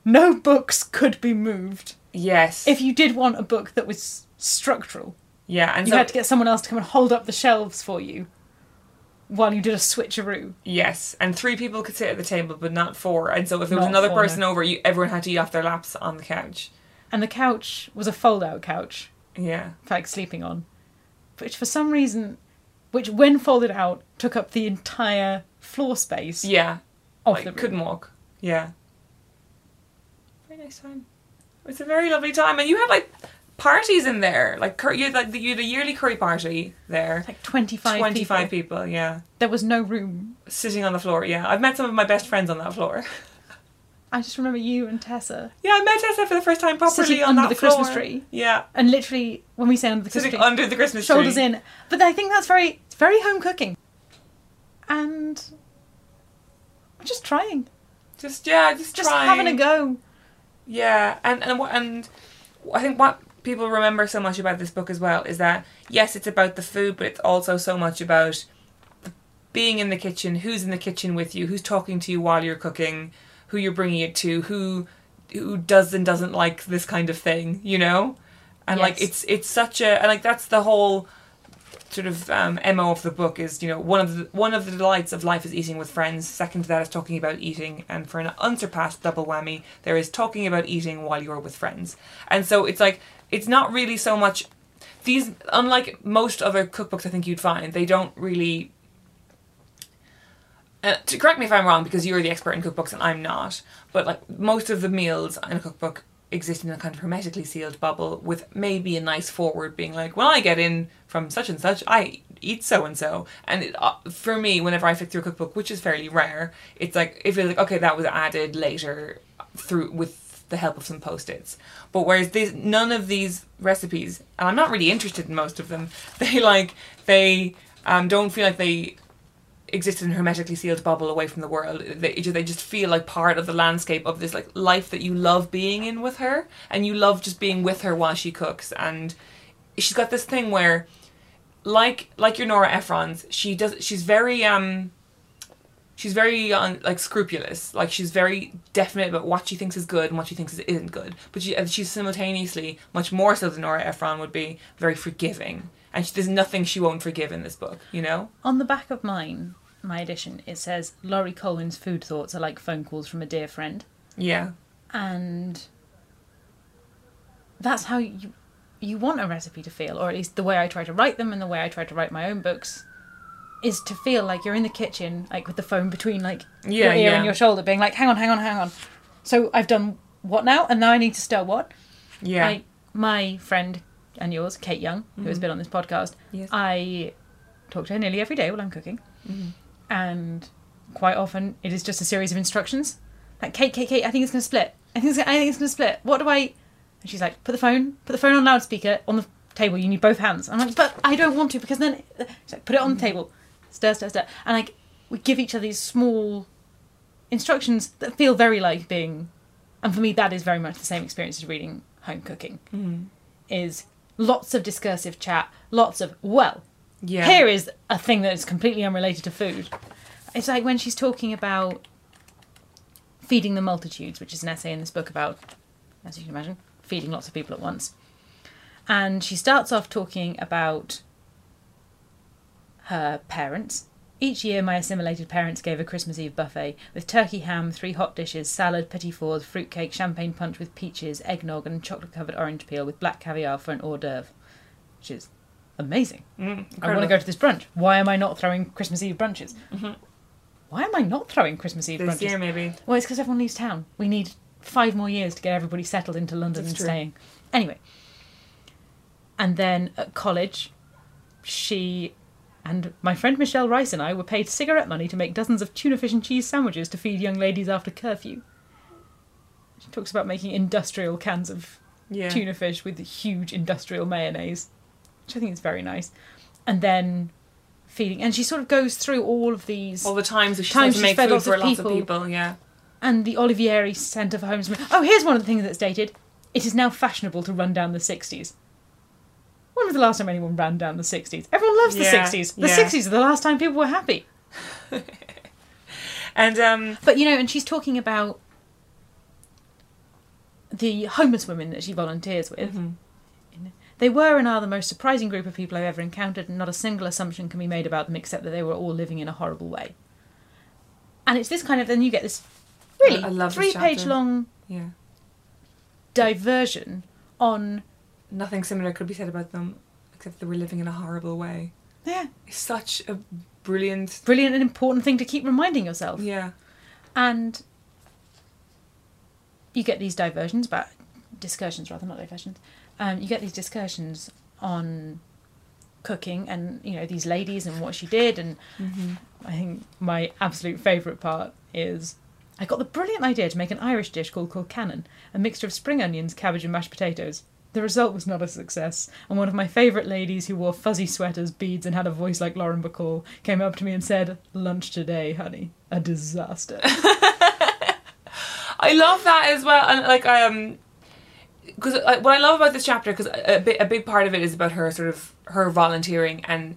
No books could be moved. Yes. If you did want a book that was structural, yeah, and you so had to get someone else to come and hold up the shelves for you while you did a switcheroo. yes, and three people could sit at the table, but not four. And so if there was Not another four, person no. over, you everyone had to eat off their laps on the couch. And the couch was a fold-out couch, Yeah. like sleeping on, which for some reason, which when folded out took up the entire floor space Yeah. of like, the room. couldn't walk. Yeah. Very nice time. It was a very lovely time, and you had like parties in there. Like cur- you had like the, you had a yearly curry party there. Like 25, 25 people. people, yeah. There was no room. Sitting on the floor, yeah. I've met some of my best friends on that floor. I just remember you and Tessa. Yeah, I met Tessa for the first time properly Sitting on under that the floor. Christmas tree. Yeah. And literally, when we say under the Christmas Sitting tree, under the Christmas tree. shoulders tree. in. But I think that's very, very home cooking. And I'm just trying, Just yeah, just, just trying. having a go. Yeah, and and and I think what people remember so much about this book as well is that yes, it's about the food, but it's also so much about the, being in the kitchen. Who's in the kitchen with you? Who's talking to you while you're cooking? Who you're bringing it to? Who who does and doesn't like this kind of thing? You know, and like it's it's such a and like that's the whole sort of um, mo of the book is you know one of the one of the delights of life is eating with friends. Second to that is talking about eating, and for an unsurpassed double whammy, there is talking about eating while you're with friends. And so it's like it's not really so much these unlike most other cookbooks I think you'd find they don't really. Uh, to correct me if I'm wrong, because you're the expert in cookbooks and I'm not. But like most of the meals in a cookbook exist in a kind of hermetically sealed bubble, with maybe a nice forward being like, "When I get in from such and such, I eat so and so." And it, uh, for me, whenever I flick through a cookbook, which is fairly rare, it's like it feels like okay, that was added later through with the help of some post-its. But whereas these none of these recipes, and I'm not really interested in most of them, they like they um, don't feel like they exist in a hermetically sealed bubble away from the world. They, they just feel like part of the landscape of this like life that you love being in with her, and you love just being with her while she cooks. And she's got this thing where, like like your Nora Ephron's, she does she's very um. She's very um, like scrupulous. Like she's very definite about what she thinks is good and what she thinks is, isn't good. But she, she's simultaneously much more so than Nora Ephron would be very forgiving. And she, there's nothing she won't forgive in this book. You know. On the back of mine, my edition, it says Laurie Colwin's food thoughts are like phone calls from a dear friend. Yeah. and that's how you you want a recipe to feel or at least the way i try to write them and the way i try to write my own books is to feel like you're in the kitchen like with the phone between like Yeah, your ear yeah. and your shoulder being like hang on hang on hang on so i've done what now and now i need to stir what Yeah. I, my friend and yours kate young who has been on this podcast Mm-hmm. Yes. i talk to her nearly every day while i'm cooking. Mm-hmm. and quite often it is just a series of instructions. Like kate kate kate i think it's going to split. I think it's gonna, i think it's going to split. What do i and she's like put the phone put the phone on loudspeaker on the table. You need both hands. I'm like but i don't want to because then she's like put it on the table. Stir stir stir. And like we give each other these small instructions that feel very like being, and for me, that is very much the same experience as reading Home Cooking. Is lots of discursive chat, lots of well, Yeah. here is a thing that is completely unrelated to food. It's like when she's talking about feeding the multitudes, which is an essay in this book about, as you can imagine, feeding lots of people at once. And she starts off talking about her parents. Each year, my assimilated parents gave a Christmas Eve buffet with turkey ham, three hot dishes, salad, petit fours, fruitcake, champagne punch with peaches, eggnog, and chocolate covered orange peel with black caviar for an hors d'oeuvre, which is amazing. Mm, I want to go to this brunch. Why am I not throwing Christmas Eve brunches? Mm-hmm. Why am I not throwing Christmas Eve This brunches? year, maybe. Well, it's because everyone leaves town. We need five more years to get everybody settled into London That's and true. staying. Anyway. And then at college, she and my friend Michelle Rice and I were paid cigarette money to make dozens of tuna fish and cheese sandwiches to feed young ladies after curfew. She talks about making industrial cans of Yeah. tuna fish with huge industrial mayonnaise, which I think is very nice. And then feeding, and she sort of goes through all of these All the times that she's Times she's make fed food lots for of lots of people. people. Yeah. and the Olivieri Centre for Homes. Oh, here's one of the things that's dated. It is now fashionable to run down the 60s. When was the last time anyone ran down the 60s? Everyone loves the Yeah, 60s. The yeah. 60s are the last time people were happy. And um, But you know, and she's talking about the homeless women that she volunteers with. Mm-hmm. They were and are the most surprising group of people I've ever encountered, and not a single assumption can be made about them except that they were all living in a horrible way. And it's this kind of then you get this really I love this three page chapter. long yeah, diversion on nothing similar could be said about them, except they were living in a horrible way. yeah It's such a brilliant. brilliant and important thing to keep reminding yourself. Yeah. and you get these diversions about discussions rather not diversions um, you get these discussions on cooking and you know these ladies and what she did and i think my absolute favourite part is i got the brilliant idea to make an irish dish called colcannon a mixture of spring onions cabbage and mashed potatoes the result was not a success, and one of my favourite ladies who wore fuzzy sweaters, beads, and had a voice like Lauren Bacall came up to me and said, Lunch today, honey. A disaster. I love that as well, and like um, because what I love about this chapter, because a a big part of it is about her sort of her volunteering and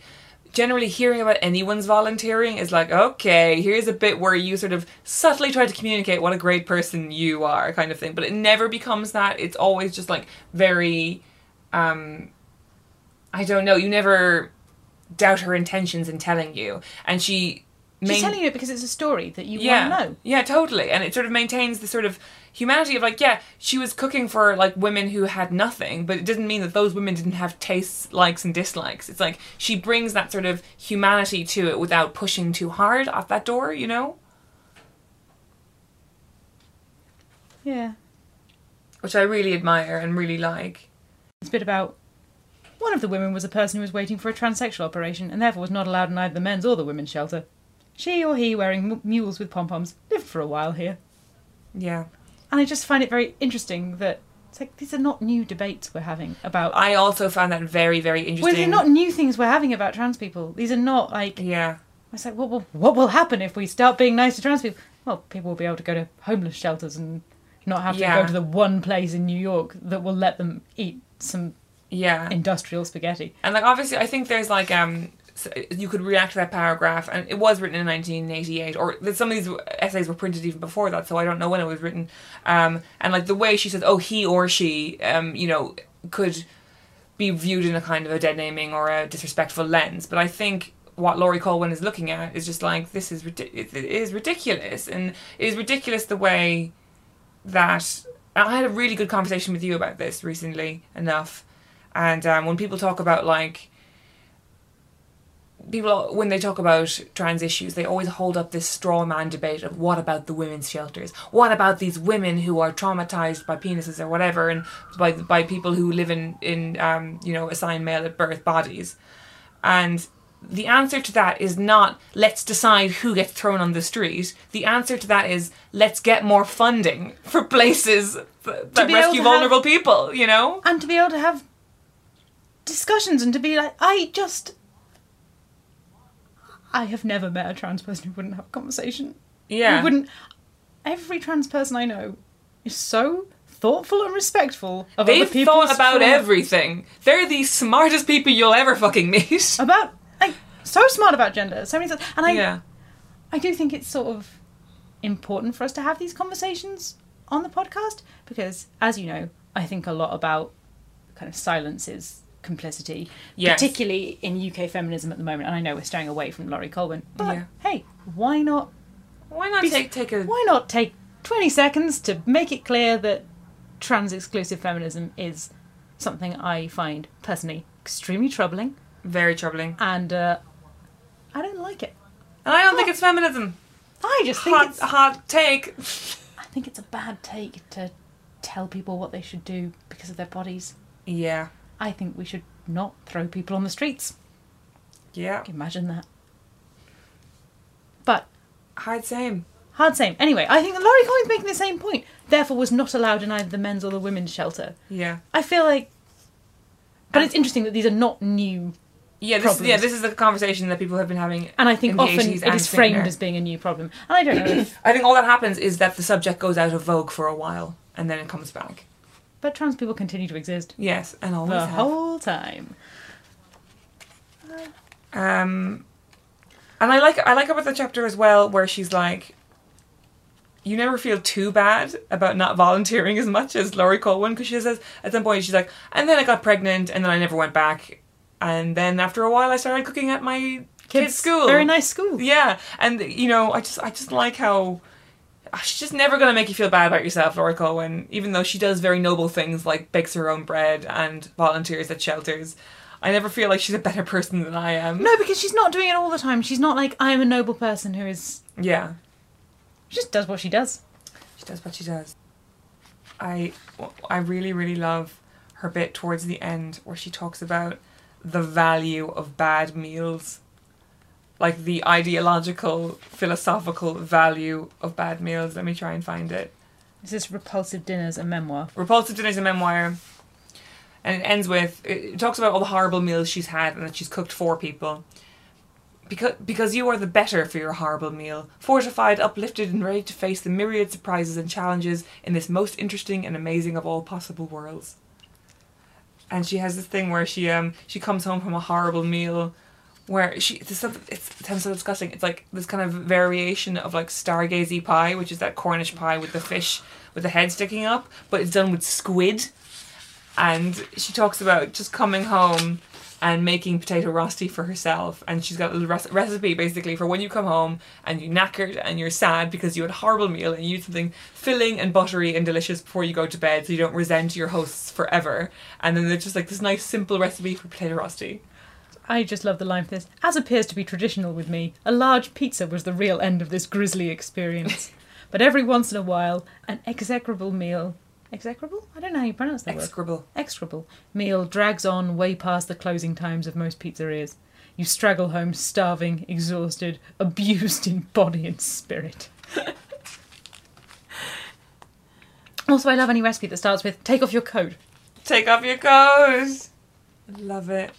generally hearing about anyone's volunteering is like okay here's a bit where you sort of subtly try to communicate what a great person you are kind of thing but it never becomes that it's always just like very um i don't know you never doubt her intentions in telling you and she She's main- telling you it because it's a story that you yeah, want to know. Yeah, totally. And it sort of maintains the sort of humanity of like, yeah, she was cooking for like women who had nothing, but it didn't mean that those women didn't have tastes, likes, and dislikes. It's like she brings that sort of humanity to it without pushing too hard at that door, you know? Yeah. Which I really admire and really like. It's a bit about one of the women was a person who was waiting for a transsexual operation and therefore was not allowed in either the men's or the women's shelter. She or he, wearing m- mules with pom poms, lived for a while here. Yeah. And I just find it very interesting that it's like these are not new debates we're having about. I also found that very, very interesting. well, these are not new things we're having about trans people. These are not like. Yeah. It's like, what will, what will happen if we start being nice to trans people? Well, people will be able to go to homeless shelters and not have to Yeah. go to the one place in New York that will let them eat some Yeah. industrial spaghetti. And like obviously, I think there's like um, you could react to that paragraph, and it was written in 1988, or some of these essays were printed even before that, so I don't know when it was written. Um, and like the way she says, "Oh, he or she," um, you know, could be viewed in a kind of a dead naming or a disrespectful lens. But I think what Laurie Colwin is looking at is just like this is it is ridiculous, and it is ridiculous the way that. I had a really good conversation with you about this recently enough, and um, when people talk about like people when they talk about trans issues they always hold up this straw man debate of what about the women's shelters what about these women who are traumatized by penises or whatever and by by people who live in in um, you know assigned male at birth bodies and the answer to that is not let's decide who gets thrown on the street. The answer to that is let's get more funding for places th- that rescue vulnerable have- people, you know? and to be able to have discussions and to be like, I just, I have never met a trans person who wouldn't have a conversation. Yeah. Who wouldn't. Every trans person I know is so thoughtful and respectful of They've other people's thought about everything. They're the smartest people you'll ever fucking meet. about like so smart about gender. So many things, and I yeah. I do think it's sort of important for us to have these conversations on the podcast because, as you know, I think a lot about kind of silences complicity, Yes. particularly in UK feminism at the moment. And I know we're staying away from Laurie Colwin, but Yeah. hey, why not? Why not be- take take a Why not take twenty seconds to make it clear that trans exclusive feminism is something I find personally extremely troubling, very troubling? and uh, I don't like it. And I don't think it's feminism. I just think Hot it's hot take. I think it's a bad take to tell people what they should do because of their bodies. Yeah. I think we should not throw people on the streets. Yeah. Imagine that. But Hard same. hard same. Anyway, I think Laurie Colwin's making the same point. Therefore, was not allowed in either the men's or the women's shelter. Yeah. I feel like, but it's interesting that these are not new, Yeah, this Problems. yeah, this is a conversation that people have been having. and I think in often 80s it framed sooner. as being a new problem. And I don't know if, I think all that happens is that the subject goes out of vogue for a while and then it comes back. But trans people continue to exist Yes, and always the have. whole time. Um, and I like I like about the chapter as well where she's like, you never feel too bad about not volunteering as much as Laurie Colwin because she says at some point she's like, and then I got pregnant and then I never went back, and then after a while I started cooking at my kids' school. Very nice school. Yeah, and you know, I just I just like how Ah, she's just never gonna make you feel bad about yourself, Laurie Colwin. Even though she does very noble things like bakes her own bread and volunteers at shelters, I never feel like she's a better person than I am. No, because she's not doing it all the time. She's not like I am a noble person who is Yeah, she just does what she does. she does what she does. I I really really love her bit towards the end where she talks about the value of bad meals. Like the ideological, philosophical value of bad meals. Let me try and find it. This is repulsive dinners, a memoir. Repulsive Dinner's a memoir. And it ends with it talks about all the horrible meals she's had and that she's cooked for people. Because because you are the better for your horrible meal, fortified, uplifted, and ready to face the myriad surprises and challenges in this most interesting and amazing of all possible worlds. And she has this thing where she um she comes home from a horrible meal where she this stuff it's, it sounds so disgusting. It's like this kind of variation of like stargazy pie, which is that Cornish pie with the fish with the head sticking up, but it's done with squid. And she talks about just coming home and making potato rosti for herself. And she's got a recipe basically for when you come home and you're knackered and you're sad because you had a horrible meal and you eat something filling and buttery and delicious before you go to bed so you don't resent your hosts forever. And then there's just like this nice simple recipe for potato rosti. I just love the line for this. As appears to be traditional with me, a large pizza was the real end of this grisly experience. but every once in a while, an execrable meal. Execrable? I don't know how you pronounce that word. Execrable. Execrable meal drags on way past the closing times of most pizzerias. You straggle home starving, exhausted, abused in body and spirit. also, I love any recipe that starts with take off your coat. Take off your coat. Love it.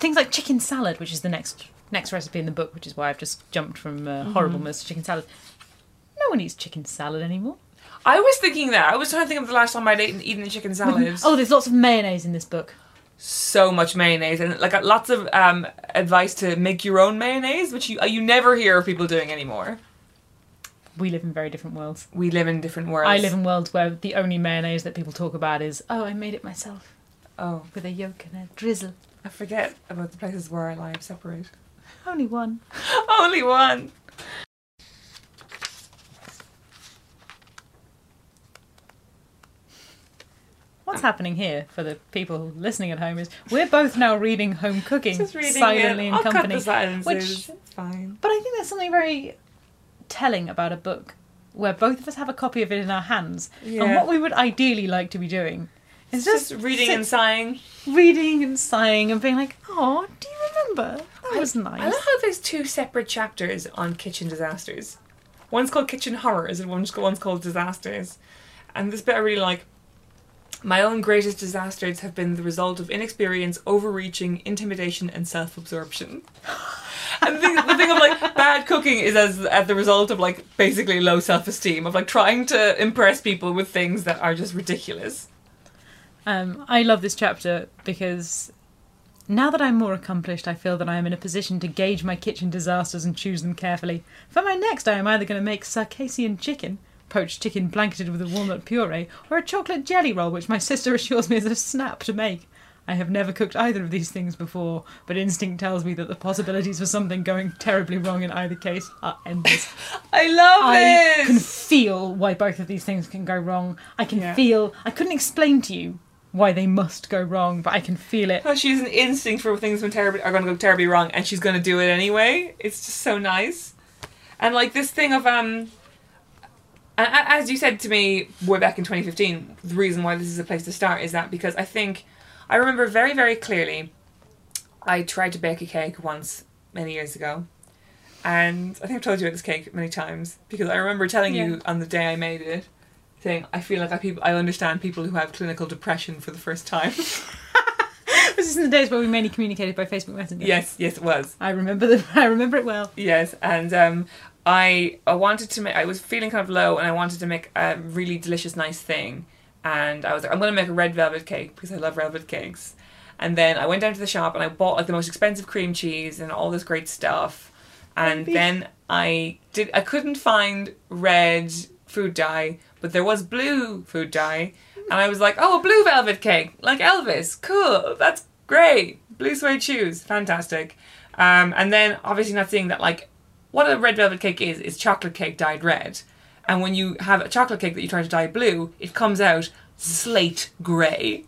Things like chicken salad, which is the next next recipe in the book, which is why I've just jumped from uh, horribleness to chicken salad. No one eats chicken salad anymore. I was thinking that. I was trying to think of the last time I'd eaten, eaten chicken salad. Oh, there's lots of mayonnaise in this book. so much mayonnaise and like lots of um, advice to make your own mayonnaise, which you you never hear of people doing anymore. We live in very different worlds. We live in different worlds. I live in worlds where the only mayonnaise that people talk about is, oh, I made it myself Oh, with a yolk and a drizzle. I forget about the places where our lives separate. Only one. Only one. What's happening here for the people listening at home is we're both now reading Home Cooking reading silently in company. cut the silences. which, it's fine. but I think there's something very telling about a book where both of us have a copy of it in our hands, and what we would ideally like to be doing is Just, just, reading and sighing. reading and sighing and being like, "Oh, do you remember? That was nice. I love how there's two separate chapters on kitchen disasters. One's called Kitchen Horrors and one's one's called Disasters. And this bit I really like. My own greatest disasters have been the result of inexperience, overreaching, intimidation, and self absorption. And the thing, the thing of like bad cooking is as at the result of like basically low self esteem of like trying to impress people with things that are just ridiculous. Um, I love this chapter because now that I'm more accomplished, I feel that I am in a position to gauge my kitchen disasters and choose them carefully. For my next, I am either going to make Circassian chicken, poached chicken blanketed with a walnut puree, or a chocolate jelly roll, which my sister assures me is a snap to make. I have never cooked either of these things before, but instinct tells me that the possibilities for something going terribly wrong in either case are endless. I love it I it. can feel why both of these things can go wrong. I can Yeah. feel. I couldn't explain to you why they must go wrong, but I can feel it. How she has an instinct for things when terribly are going to go terribly wrong, and she's going to do it anyway. It's just so nice, and like this thing of um, and as you said to me way back in 2015, the reason why this is a place to start is that because I think I remember very very clearly, I tried to bake a cake once many years ago, and I think I've told you about this cake many times because I remember telling you on the day I made it. Saying, I feel like I people I understand people who have clinical depression for the first time. This is in the days where we mainly communicated by Facebook Messenger. yes, yes, it was. I remember the. I remember it well. Yes, and um, I I wanted to make. I was feeling kind of low, and I wanted to make a really delicious, nice thing. And I was like, I'm going to make a red velvet cake because I love velvet cakes. And then I went down to the shop and I bought like the most expensive cream cheese and all this great stuff. And then I did. I couldn't find red food dye, but there was blue food dye. And I was like, oh, a blue velvet cake, like Elvis. Cool, that's great. Blue suede shoes, fantastic. Um, and then obviously not seeing that like what a red velvet cake is is chocolate cake dyed red. And when you have a chocolate cake that you try to dye blue, it comes out slate grey.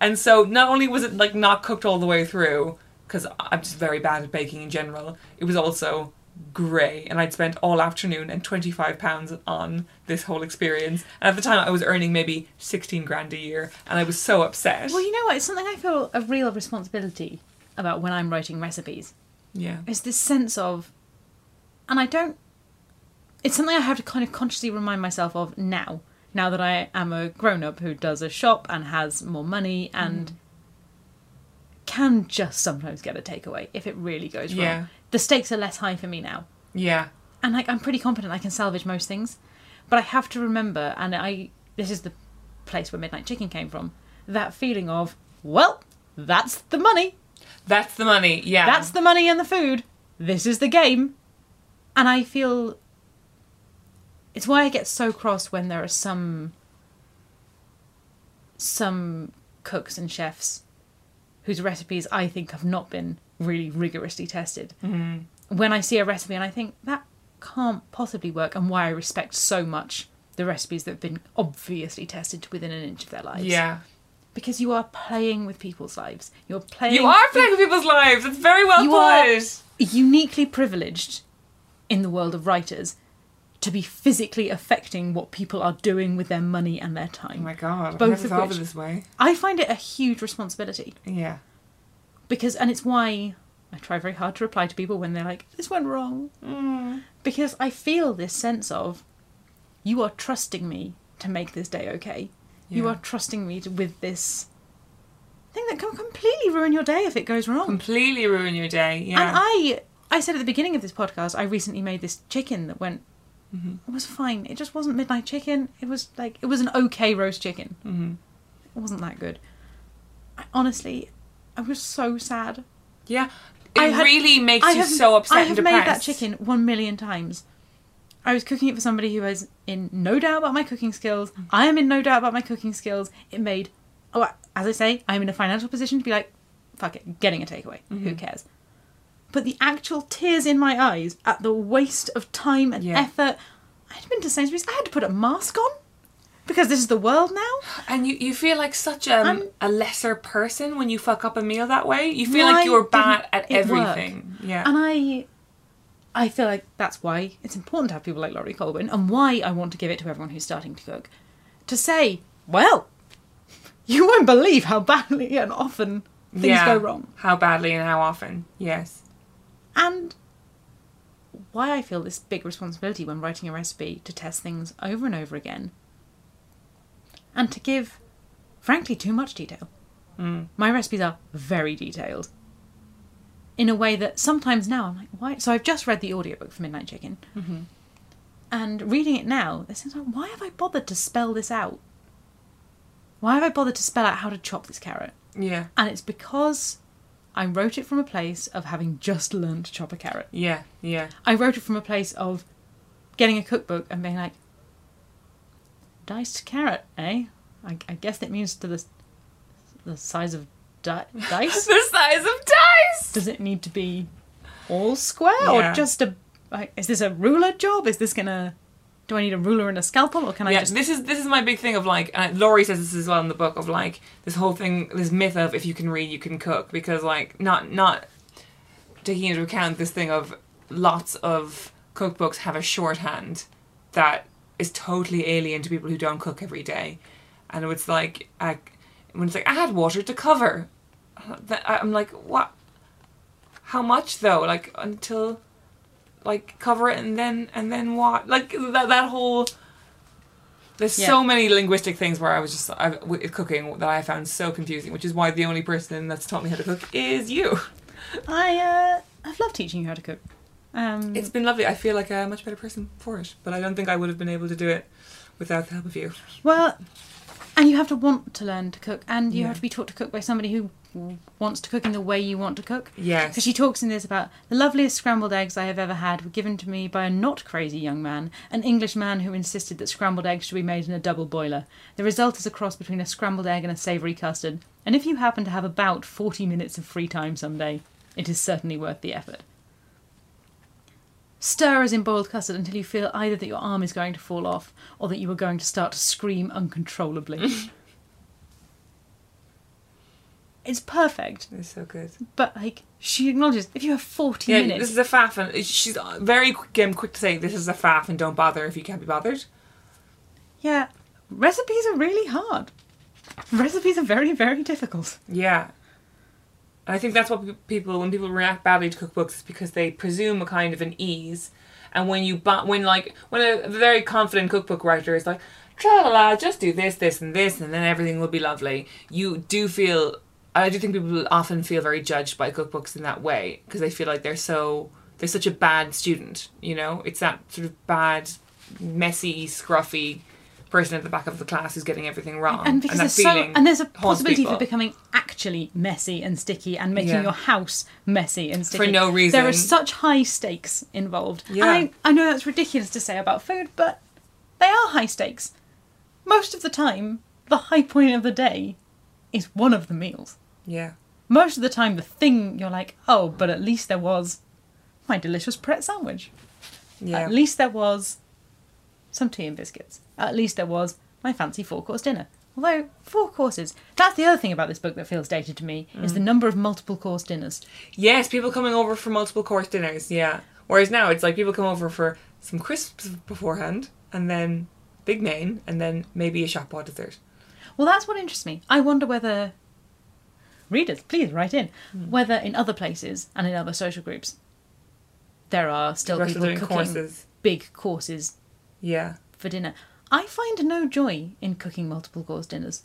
And so not only was it like not cooked all the way through, because I'm just very bad at baking in general, it was also grey. And I'd spent all afternoon and twenty five pounds on this whole experience. And at the time I was earning maybe sixteen grand a year, and I was so upset. Well, you know what? It's something I feel a real responsibility about when I'm writing recipes. yeah. It's this sense of, and I don't. It's something I have to kind of consciously remind myself of now. Now that I am a grown up who does a shop and has more money and mm. can just sometimes get a takeaway if it really goes wrong. Yeah. The stakes are less high for me now. Yeah. and like I'm pretty confident I can salvage most things, but I have to remember, and I this is the place where Midnight Chicken came from. That feeling of well, that's the money, That's the money. Yeah. that's the money and the food. This is the game, and I feel it's why I get so cross when there are some some cooks and chefs whose recipes I think have not been really rigorously tested. Mm-hmm. When I see a recipe and I think that can't possibly work, and why I respect so much the recipes that have been obviously tested to within an inch of their lives. Yeah. because you are playing with people's lives. You're playing. You are playing with people's lives. It's very well You put. are uniquely privileged in the world of writers to be physically affecting what people are doing with their money and their time. Oh my god, Both of which- this way. I find it a huge responsibility Yeah. because, and it's why I try very hard to reply to people when they're like, "This went wrong," Mm. because I feel this sense of you are trusting me to make this day okay. You are trusting me to, with this thing that can completely ruin your day if it goes wrong. Completely ruin your day. Yeah. And I, I said at the beginning of this podcast, I recently made this chicken that went. It was fine. It just wasn't midnight chicken. It was like it was an okay roast chicken. Mm-hmm. It wasn't that good. I, honestly, I was so sad. yeah. It I had- really makes I you have- so upset I and have depressed. made that chicken one million times. I was cooking it for somebody who is in no doubt about my cooking skills. I am in no doubt about my cooking skills. It made, oh, as I say, I'm in a financial position to be like, fuck it, getting a takeaway. Mm-hmm. Who cares? But the actual tears in my eyes at the waste of time and Yeah. effort. I'd been to Sainsbury's. I had to put a mask on because this is the world now. And you, you feel like such um, I'm- a lesser person when you fuck up a meal that way. You feel like you're bad at it work? everything. Yeah. And I I feel like that's why it's important to have people like Laurie Colwin and why I want to give it to everyone who's starting to cook. To say, well, you won't believe how badly and often things yeah. go wrong. How badly and how often. Yes. And why I feel this big responsibility when writing a recipe to test things over and over again. And to give, frankly, too much detail. Mm. My recipes are very detailed. in a way that sometimes now I'm like, why? So I've just read the audiobook for Midnight Chicken. Mm-hmm. And reading it now, it seems like, why have I bothered to spell this out? Why have I bothered to spell out how to chop this carrot? Yeah. And it's because I wrote it from a place of having just learned to chop a carrot. Yeah. Yeah. I wrote it from a place of getting a cookbook and being like, diced carrot, eh? I, I guess it means to the the size of di- dice. The size of dice. Does it need to be all square Yeah. or just a? Like, is this a ruler job? Is this gonna? Do I need a ruler and a scalpel, or can I yeah, just? this is this is my big thing of like, and Laurie says this as well in the book of like this whole thing, this myth of if you can read, you can cook, because like not not taking into account this thing of lots of cookbooks have a shorthand that is totally alien to people who don't cook every day, and it's like I, when it's like add water to cover, uh, I'm like what? How much though? Like until like cover it and then and then what? Like that that whole. There's Yeah. so many linguistic things where I was just I, with cooking that I found so confusing, which is why the only person that's taught me how to cook is you. I uh, I've loved teaching you how to cook. Um, It's been lovely. I feel like a much better person for it, but I don't think I would have been able to do it without the help of you. Well, and you have to want to learn to cook, and you Yeah. have to be taught to cook by somebody who wants to cook in the way you want to cook. Yes. Because she talks in this about the loveliest scrambled eggs I have ever had were given to me by a not crazy young man, an English man who insisted that scrambled eggs should be made in a double boiler. The result is a cross between a scrambled egg and a savoury custard, and if you happen to have about 40 minutes of free time someday, it is certainly worth the effort. Stir as in boiled custard until you feel either that your arm is going to fall off or that you are going to start to scream uncontrollably. it's perfect, It's so good. but like she acknowledges if you have 40 Yeah, minutes. this is a faff, and she's very quick, quick to say this is a faff and don't bother if you can't be bothered. Yeah, recipes are really hard. Recipes are very, very difficult. Yeah. And I think that's what people, when people react badly to cookbooks, is because they presume a kind of an ease. And when you, when like, when a very confident cookbook writer is like, tra la la, just do this, this, and this, and then everything will be lovely, you do feel, I do think people often feel very judged by cookbooks in that way, because they feel like they're so, they're such a bad student, you know? It's that sort of bad, messy, scruffy person at the back of the class who's getting everything wrong. And because that there's so and there's a possibility people. for becoming actually messy and sticky and making Yeah. your house messy and sticky for no reason. There are such high stakes involved. Yeah. And I, I know that's ridiculous to say about food, but they are high stakes. Most of the time, the high point of the day is one of the meals. Yeah. Most of the time, the thing you're like, oh, but at least there was my delicious Pret sandwich. Yeah. At least there was some tea and biscuits. At least there was my fancy four course dinner. Although, four courses, that's the other thing about this book that feels dated to me, is Mm. the number of multiple course dinners. Yes, people coming over for multiple course dinners, yeah. Whereas now it's like people come over for some crisps beforehand, and then big main, and then maybe a shop pot dessert. Well, that's what interests me. I wonder whether. Readers, please write in. Hmm. Whether in other places and in other social groups, there are still people cooking courses. big courses Yeah. for dinner. I find no joy in cooking multiple course dinners.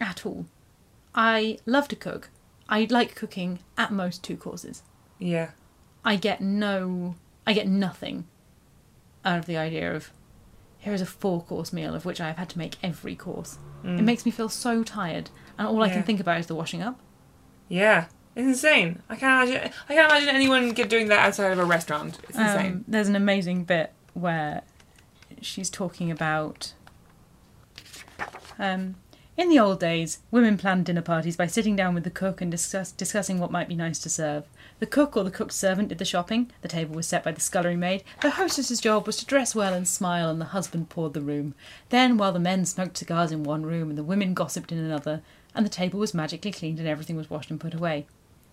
At all. I love to cook. I like cooking at most two courses. Yeah. I get no. I get nothing out of the idea of here is a four course meal of which I have had to make every course. It makes me feel so tired, and all I can think about is the washing up. Yeah. It's insane. I can't imagine I can't imagine anyone doing that outside of a restaurant. It's insane. Um, there's an amazing bit where she's talking about. Um, in the old days, women planned dinner parties by sitting down with the cook and discuss, discussing what might be nice to serve. The cook or the cook's servant did the shopping, the table was set by the scullery maid, the hostess's job was to dress well and smile, and the husband poured the room. Then, while the men smoked cigars in one room and the women gossiped in another, and the table was magically cleaned and everything was washed and put away.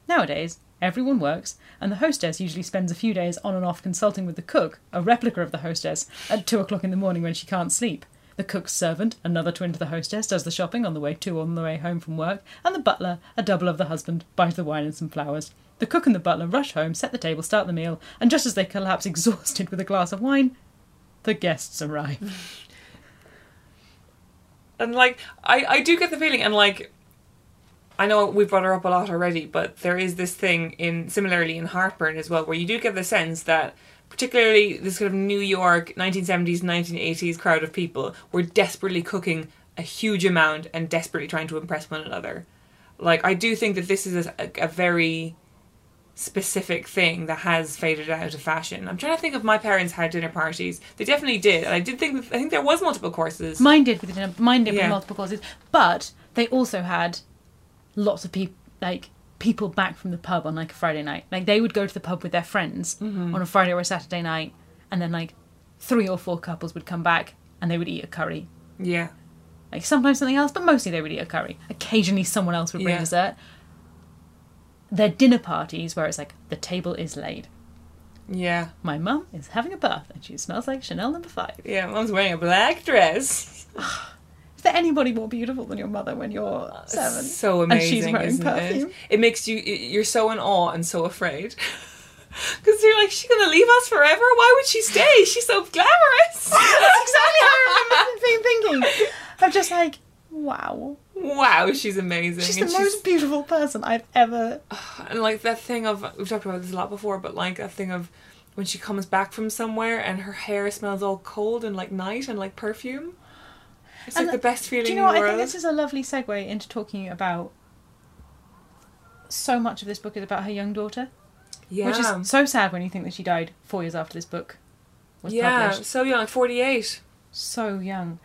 Nowadays, everyone works, and the hostess usually spends a few days on and off consulting with the cook, a replica of the hostess, at two o'clock in the morning when she can't sleep. The cook's servant, another twin to the hostess, does the shopping on the way to or on the way home from work, and the butler, a double of the husband, buys the wine and some flowers. The cook and the butler rush home, set the table, start the meal, and just as they collapse exhausted with a glass of wine, the guests arrive. And like I, I do get the feeling and like I know we brought her up a lot already, but there is this thing in similarly in Heartburn as well, where you do get the sense that particularly this kind of New York 1970s, 1980s crowd of people were desperately cooking a huge amount and desperately trying to impress one another. Like I do think that this is a, a very specific thing that has faded out of fashion. I'm trying to think if my parents had dinner parties. They definitely did. And I did think I think there was multiple courses. Mine did with dinner, mine did Yeah. with multiple courses, but they also had lots of people like people back from the pub on like a Friday night. Like they would go to the pub with their friends Mm-hmm. on a Friday or a Saturday night, and then like three or four couples would come back and they would eat a curry. yeah. Like sometimes something else, but mostly they would eat a curry. Occasionally someone else would bring Yeah. dessert. Their dinner parties where it's like the table is laid. Yeah. My mum is having a bath and she smells like Chanel number five. Yeah, mum's wearing a black dress. Is there anybody more beautiful than your mother when you're uh, seven? So And amazing, she's wearing isn't perfume. it? It makes you you're so in awe and so afraid. Because you're like, she's gonna leave us forever? Why would she stay? She's so glamorous. That's exactly how I remember thinking. I'm just like, wow. wow, she's amazing. She's the And most beautiful person I've ever. and like that thing of we've talked about this a lot before, but like that thing of when she comes back from somewhere and her hair smells all cold and like night and like perfume. It's like And the best feeling Do you know what? I think this is a lovely segue into talking about. So much of this book is about her young daughter, yeah. which is so sad when you think that she died four years after this book was yeah, published. Yeah, so young, 48. So young.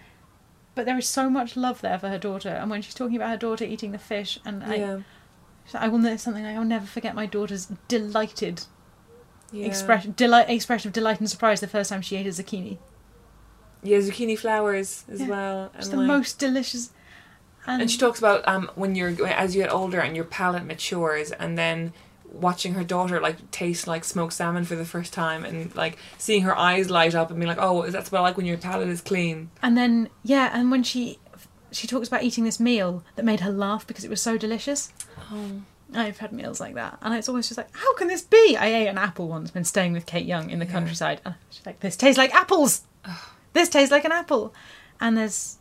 But there is so much love there for her daughter, and when she's talking about her daughter eating the fish, and I, Yeah. like, I will know something. I will never forget my daughter's delighted yeah. expression, delight, expression of delight and surprise the first time she ate a zucchini. Yeah, zucchini flowers as Yeah. well. It's the like- most delicious. And, And she talks about um when you're as you get older and your palate matures, and then watching her daughter like taste like smoked salmon for the first time, and like seeing her eyes light up and being like, "Oh, that's what I like when your palate is clean." and then yeah, and when she she talks about eating this meal that made her laugh because it was so delicious. Oh. I've had meals like that, and it's always just like, how can this be? I ate an apple once when staying with Kate Young in the countryside, and she's like, this tastes like apples. This tastes like an apple. And there's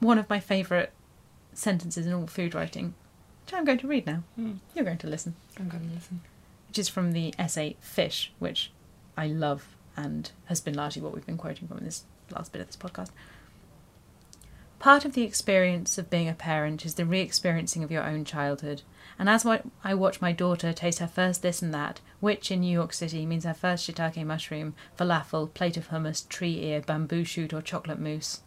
one of my favourite sentences in all food writing, which I'm going to read now. Hmm. You're going to listen. I'm gonna listen. which is from the essay Fish, which I love and has been largely what we've been quoting from in this last bit of this podcast. Part of the experience of being a parent is the re experiencing of your own childhood. And as I watch my daughter taste her first this and that, which in New York City means our first shiitake mushroom, falafel, plate of hummus, tree ear, bamboo shoot, or chocolate mousse,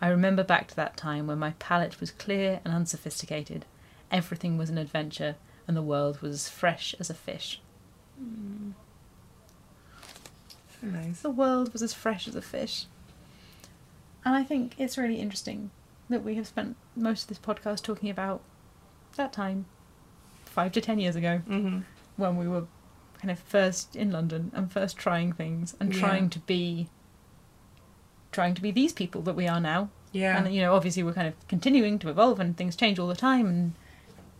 I remember back to that time when my palate was clear and unsophisticated. Everything was an adventure, and the world was as fresh as a fish. Nice. The world was as fresh as a fish. And I think it's really interesting that we have spent most of this podcast talking about that time, five to ten years ago, Mm-hmm. when we were kind of first in London and first trying things and Yeah. trying to be trying to be these people that we are now. Yeah. And you know, obviously we're kind of continuing to evolve and things change all the time and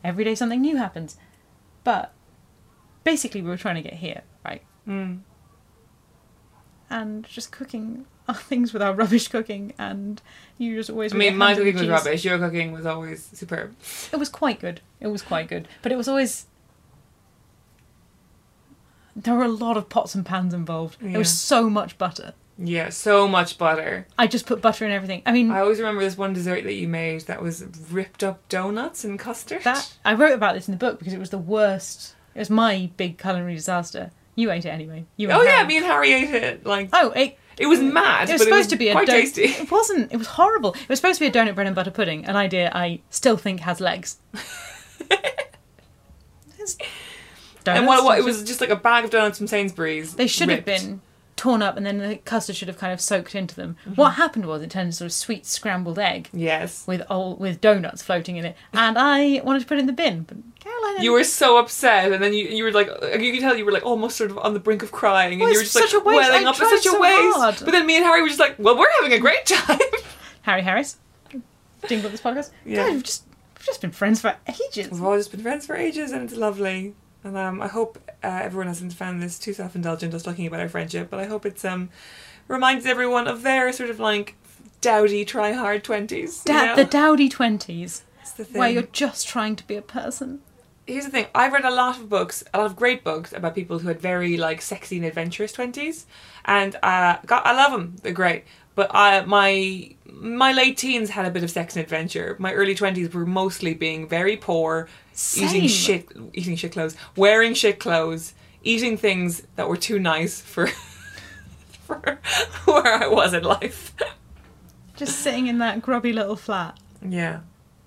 every day something new happens. But basically we were trying to get here, right? Mm. And just cooking our things with our rubbish cooking and you just always I mean, my hands in the cooking was rubbish. Your cooking was always superb. It was quite good. It was quite good. But it was always there were a lot of pots and pans involved. There was so much butter. Yeah, so much butter. I just put butter in everything. I mean, I always remember this one dessert that you made that was ripped up donuts and custard. that I wrote about this in the book because it was the worst. It was my big culinary disaster. You ate it anyway. You. Oh yeah, Harry. me and Harry ate it. Like Oh, it, it was mad. it was supposed it was to be a quite don- tasty. It wasn't. It was horrible. It was supposed to be a donut bread and butter pudding, an idea I still think has legs. It's And what, what it was just like a bag of donuts from Sainsbury's. They should ripped. have been torn up, and then the custard should have kind of soaked into them. Mm-hmm. What happened was it turned into sort of sweet scrambled egg Yes. with old, with donuts floating in it, and I wanted to put it in the bin, but Caroline. You were so upset, and then you you were like you could tell you were like almost sort of on the brink of crying, and Well, you were just like a waste. welling I up. It's such a so waste. hard. But then me and Harry were just like, well, we're having a great time. Harry Harris. Jingle this podcast. Yeah. God, we've just we've just been friends for ages. We've all just been friends for ages, and it's lovely. And um, I hope uh, everyone hasn't found this too self-indulgent us talking about our friendship, but I hope it's um reminds everyone of their sort of like dowdy, try hard twenties. Da- the dowdy twenties. the thing. where you're just trying to be a person. Here's the thing. I've read a lot of books, a lot of great books about people who had very like sexy and adventurous twenties, and uh, God, I love them. They're great. But I, my my late teens had a bit of sex and adventure. My early twenties were mostly being very poor, eating shit, eating shit clothes, wearing shit clothes, eating things that were too nice for for where I was in life. Just sitting in that grubby little flat, yeah.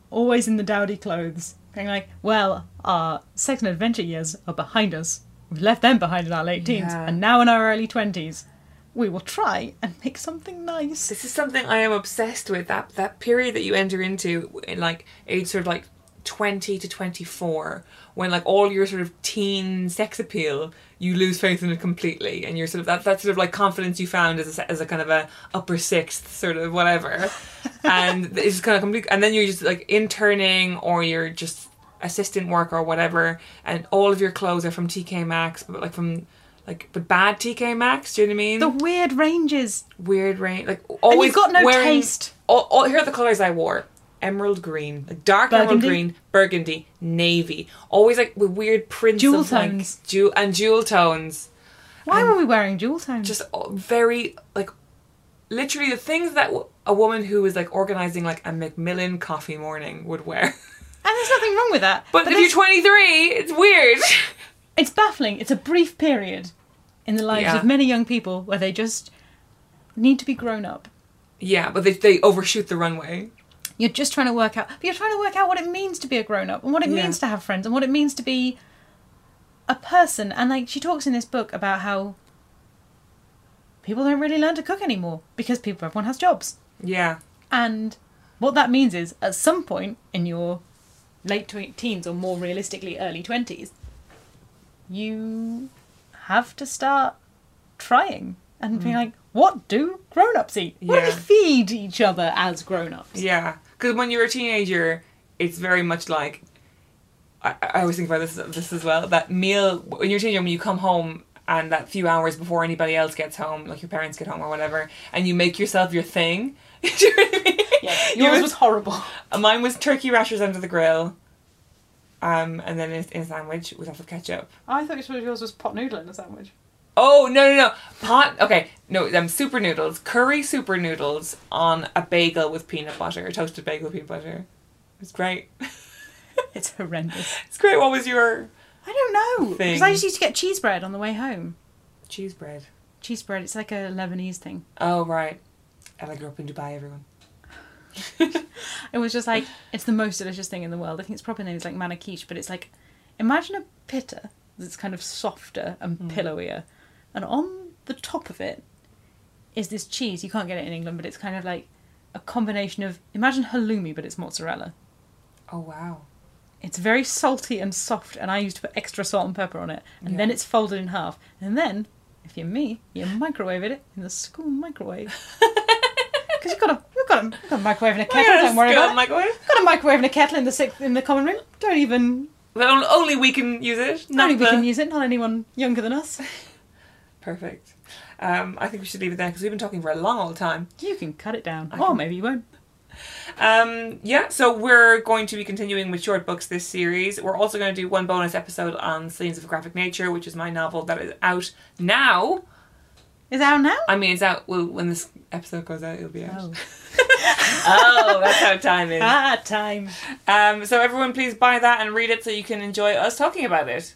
always in the dowdy clothes, being like, well, our sex and adventure years are behind us. We've left them behind in our late teens, Yeah. and now in our early 20s, we will try and make something nice. This is something I am obsessed with. That that period that you enter into in like age sort of like twenty to twenty four, when like all your sort of teen sex appeal, you lose faith in it completely, and you're sort of that that sort of like confidence you found as a, as a kind of a upper sixth sort of whatever, and it's just kind of complete. And then you're just like interning or you're just assistant work or whatever, and all of your clothes are from TK Maxx, but like from like but bad TK Maxx. Do you know what I mean? The weird ranges. weird range, Like always we've got no wearing, taste. All, all, here are the colors I wore: emerald green, like dark emerald green, burgundy, navy. Always like with weird prints, Jewel of, like, tones. jewel and jewel tones. Why were we wearing jewel tones? Just uh, very like, literally the things that a woman who was like organizing like a Macmillan coffee morning would wear. and there's nothing wrong with that. But, if you're 23, it's weird. it's baffling. It's a brief period in the lives Yeah. of many young people where they just need to be grown up. yeah, but they they overshoot the runway. You're just trying to work out. But you're trying to work out what it means to be a grown up and what it Yeah. means to have friends and what it means to be a person. And like she talks in this book about how people don't really learn to cook anymore because people everyone has jobs. Yeah, And what that means is at some point in your late teens or more realistically early 20s, you have to start trying and being like, what do grown ups eat? What do we Mm. Feed each other as grown ups? Yeah, because when you're a teenager, it's very much like I, I always think about this this as well. That meal when you're a teenager, when you come home and that few hours before anybody else gets home, like your parents get home or whatever, and you make yourself your thing. Do you know what I mean? Yeah, yours would- was horrible. Mine was turkey rashers under the grill, um, and then in, in a sandwich with lots of ketchup. I thought you said yours was pot noodle in a sandwich. Oh no no no pot okay no um super noodles curry super noodles on a bagel with peanut butter toasted bagel with peanut butter. It's great. It's horrendous. It's great. What was your I don't know. Because I just used to get cheese bread on the way home. cheese bread? Cheese bread, it's like a Lebanese thing. Oh right. And I grew up in Dubai. Everyone. It was just like it's the most delicious thing in the world. I think its proper name is like manakish, but it's like imagine a pitta that's kind of softer and mm. pillowier, and on the top of it is this cheese. You can't get it in England, but it's kind of like a combination of imagine halloumi, but it's mozzarella. Oh wow. It's very salty and soft, and I used to put extra salt and pepper on it, and then it's folded in half, and then if you're me, you microwave it in the school microwave. Because you've got a you've got a, you've got a microwave and a kettle. Don't worry about it. microwave. Got a microwave and a kettle in the sixth, in the common room. Don't even. Well, only we can use it. Not Only we the- can use it. Not anyone younger than us. Perfect. Um, I think we should leave it there because we've been talking for a long old time. You can cut it down, or maybe you won't. Um, yeah, so we're going to be continuing with short books this series. We're also going to do one bonus episode on Scenes of Graphic Nature, which is my novel that is out now. Is it out now? I mean, it's out. Well, when this episode goes out, it'll be out. Oh. oh, that's how time is. Ah, time. Um, so everyone, please buy that and read it so you can enjoy us talking about it.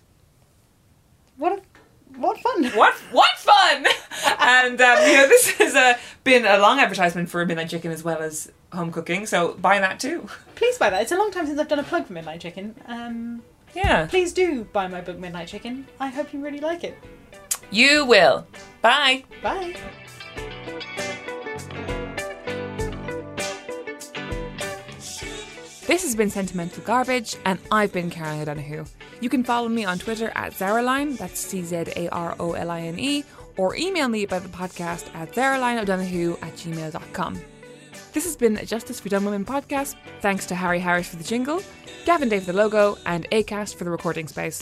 What? What fun! What what fun! and um, you know, this has uh, been a long advertisement for Midnight Chicken as well as home cooking. So buy that too. Please buy that. It's a long time since I've done a plug for Midnight Chicken. Um, Yeah, please do buy my book Midnight Chicken. I hope you really like it. you will. Bye. Bye. This has been Sentimental Garbage, and I've been Caroline O'Donoghue. You can follow me on Twitter at Czaroline, that's C Z A R O L I N E, or email me about the podcast at czarolineodonoghue at gmail.com. This has been a Justice for Dumb Women podcast. Thanks to Harry Harris for the jingle, Gavin Day for the logo, and ACAST for the recording space.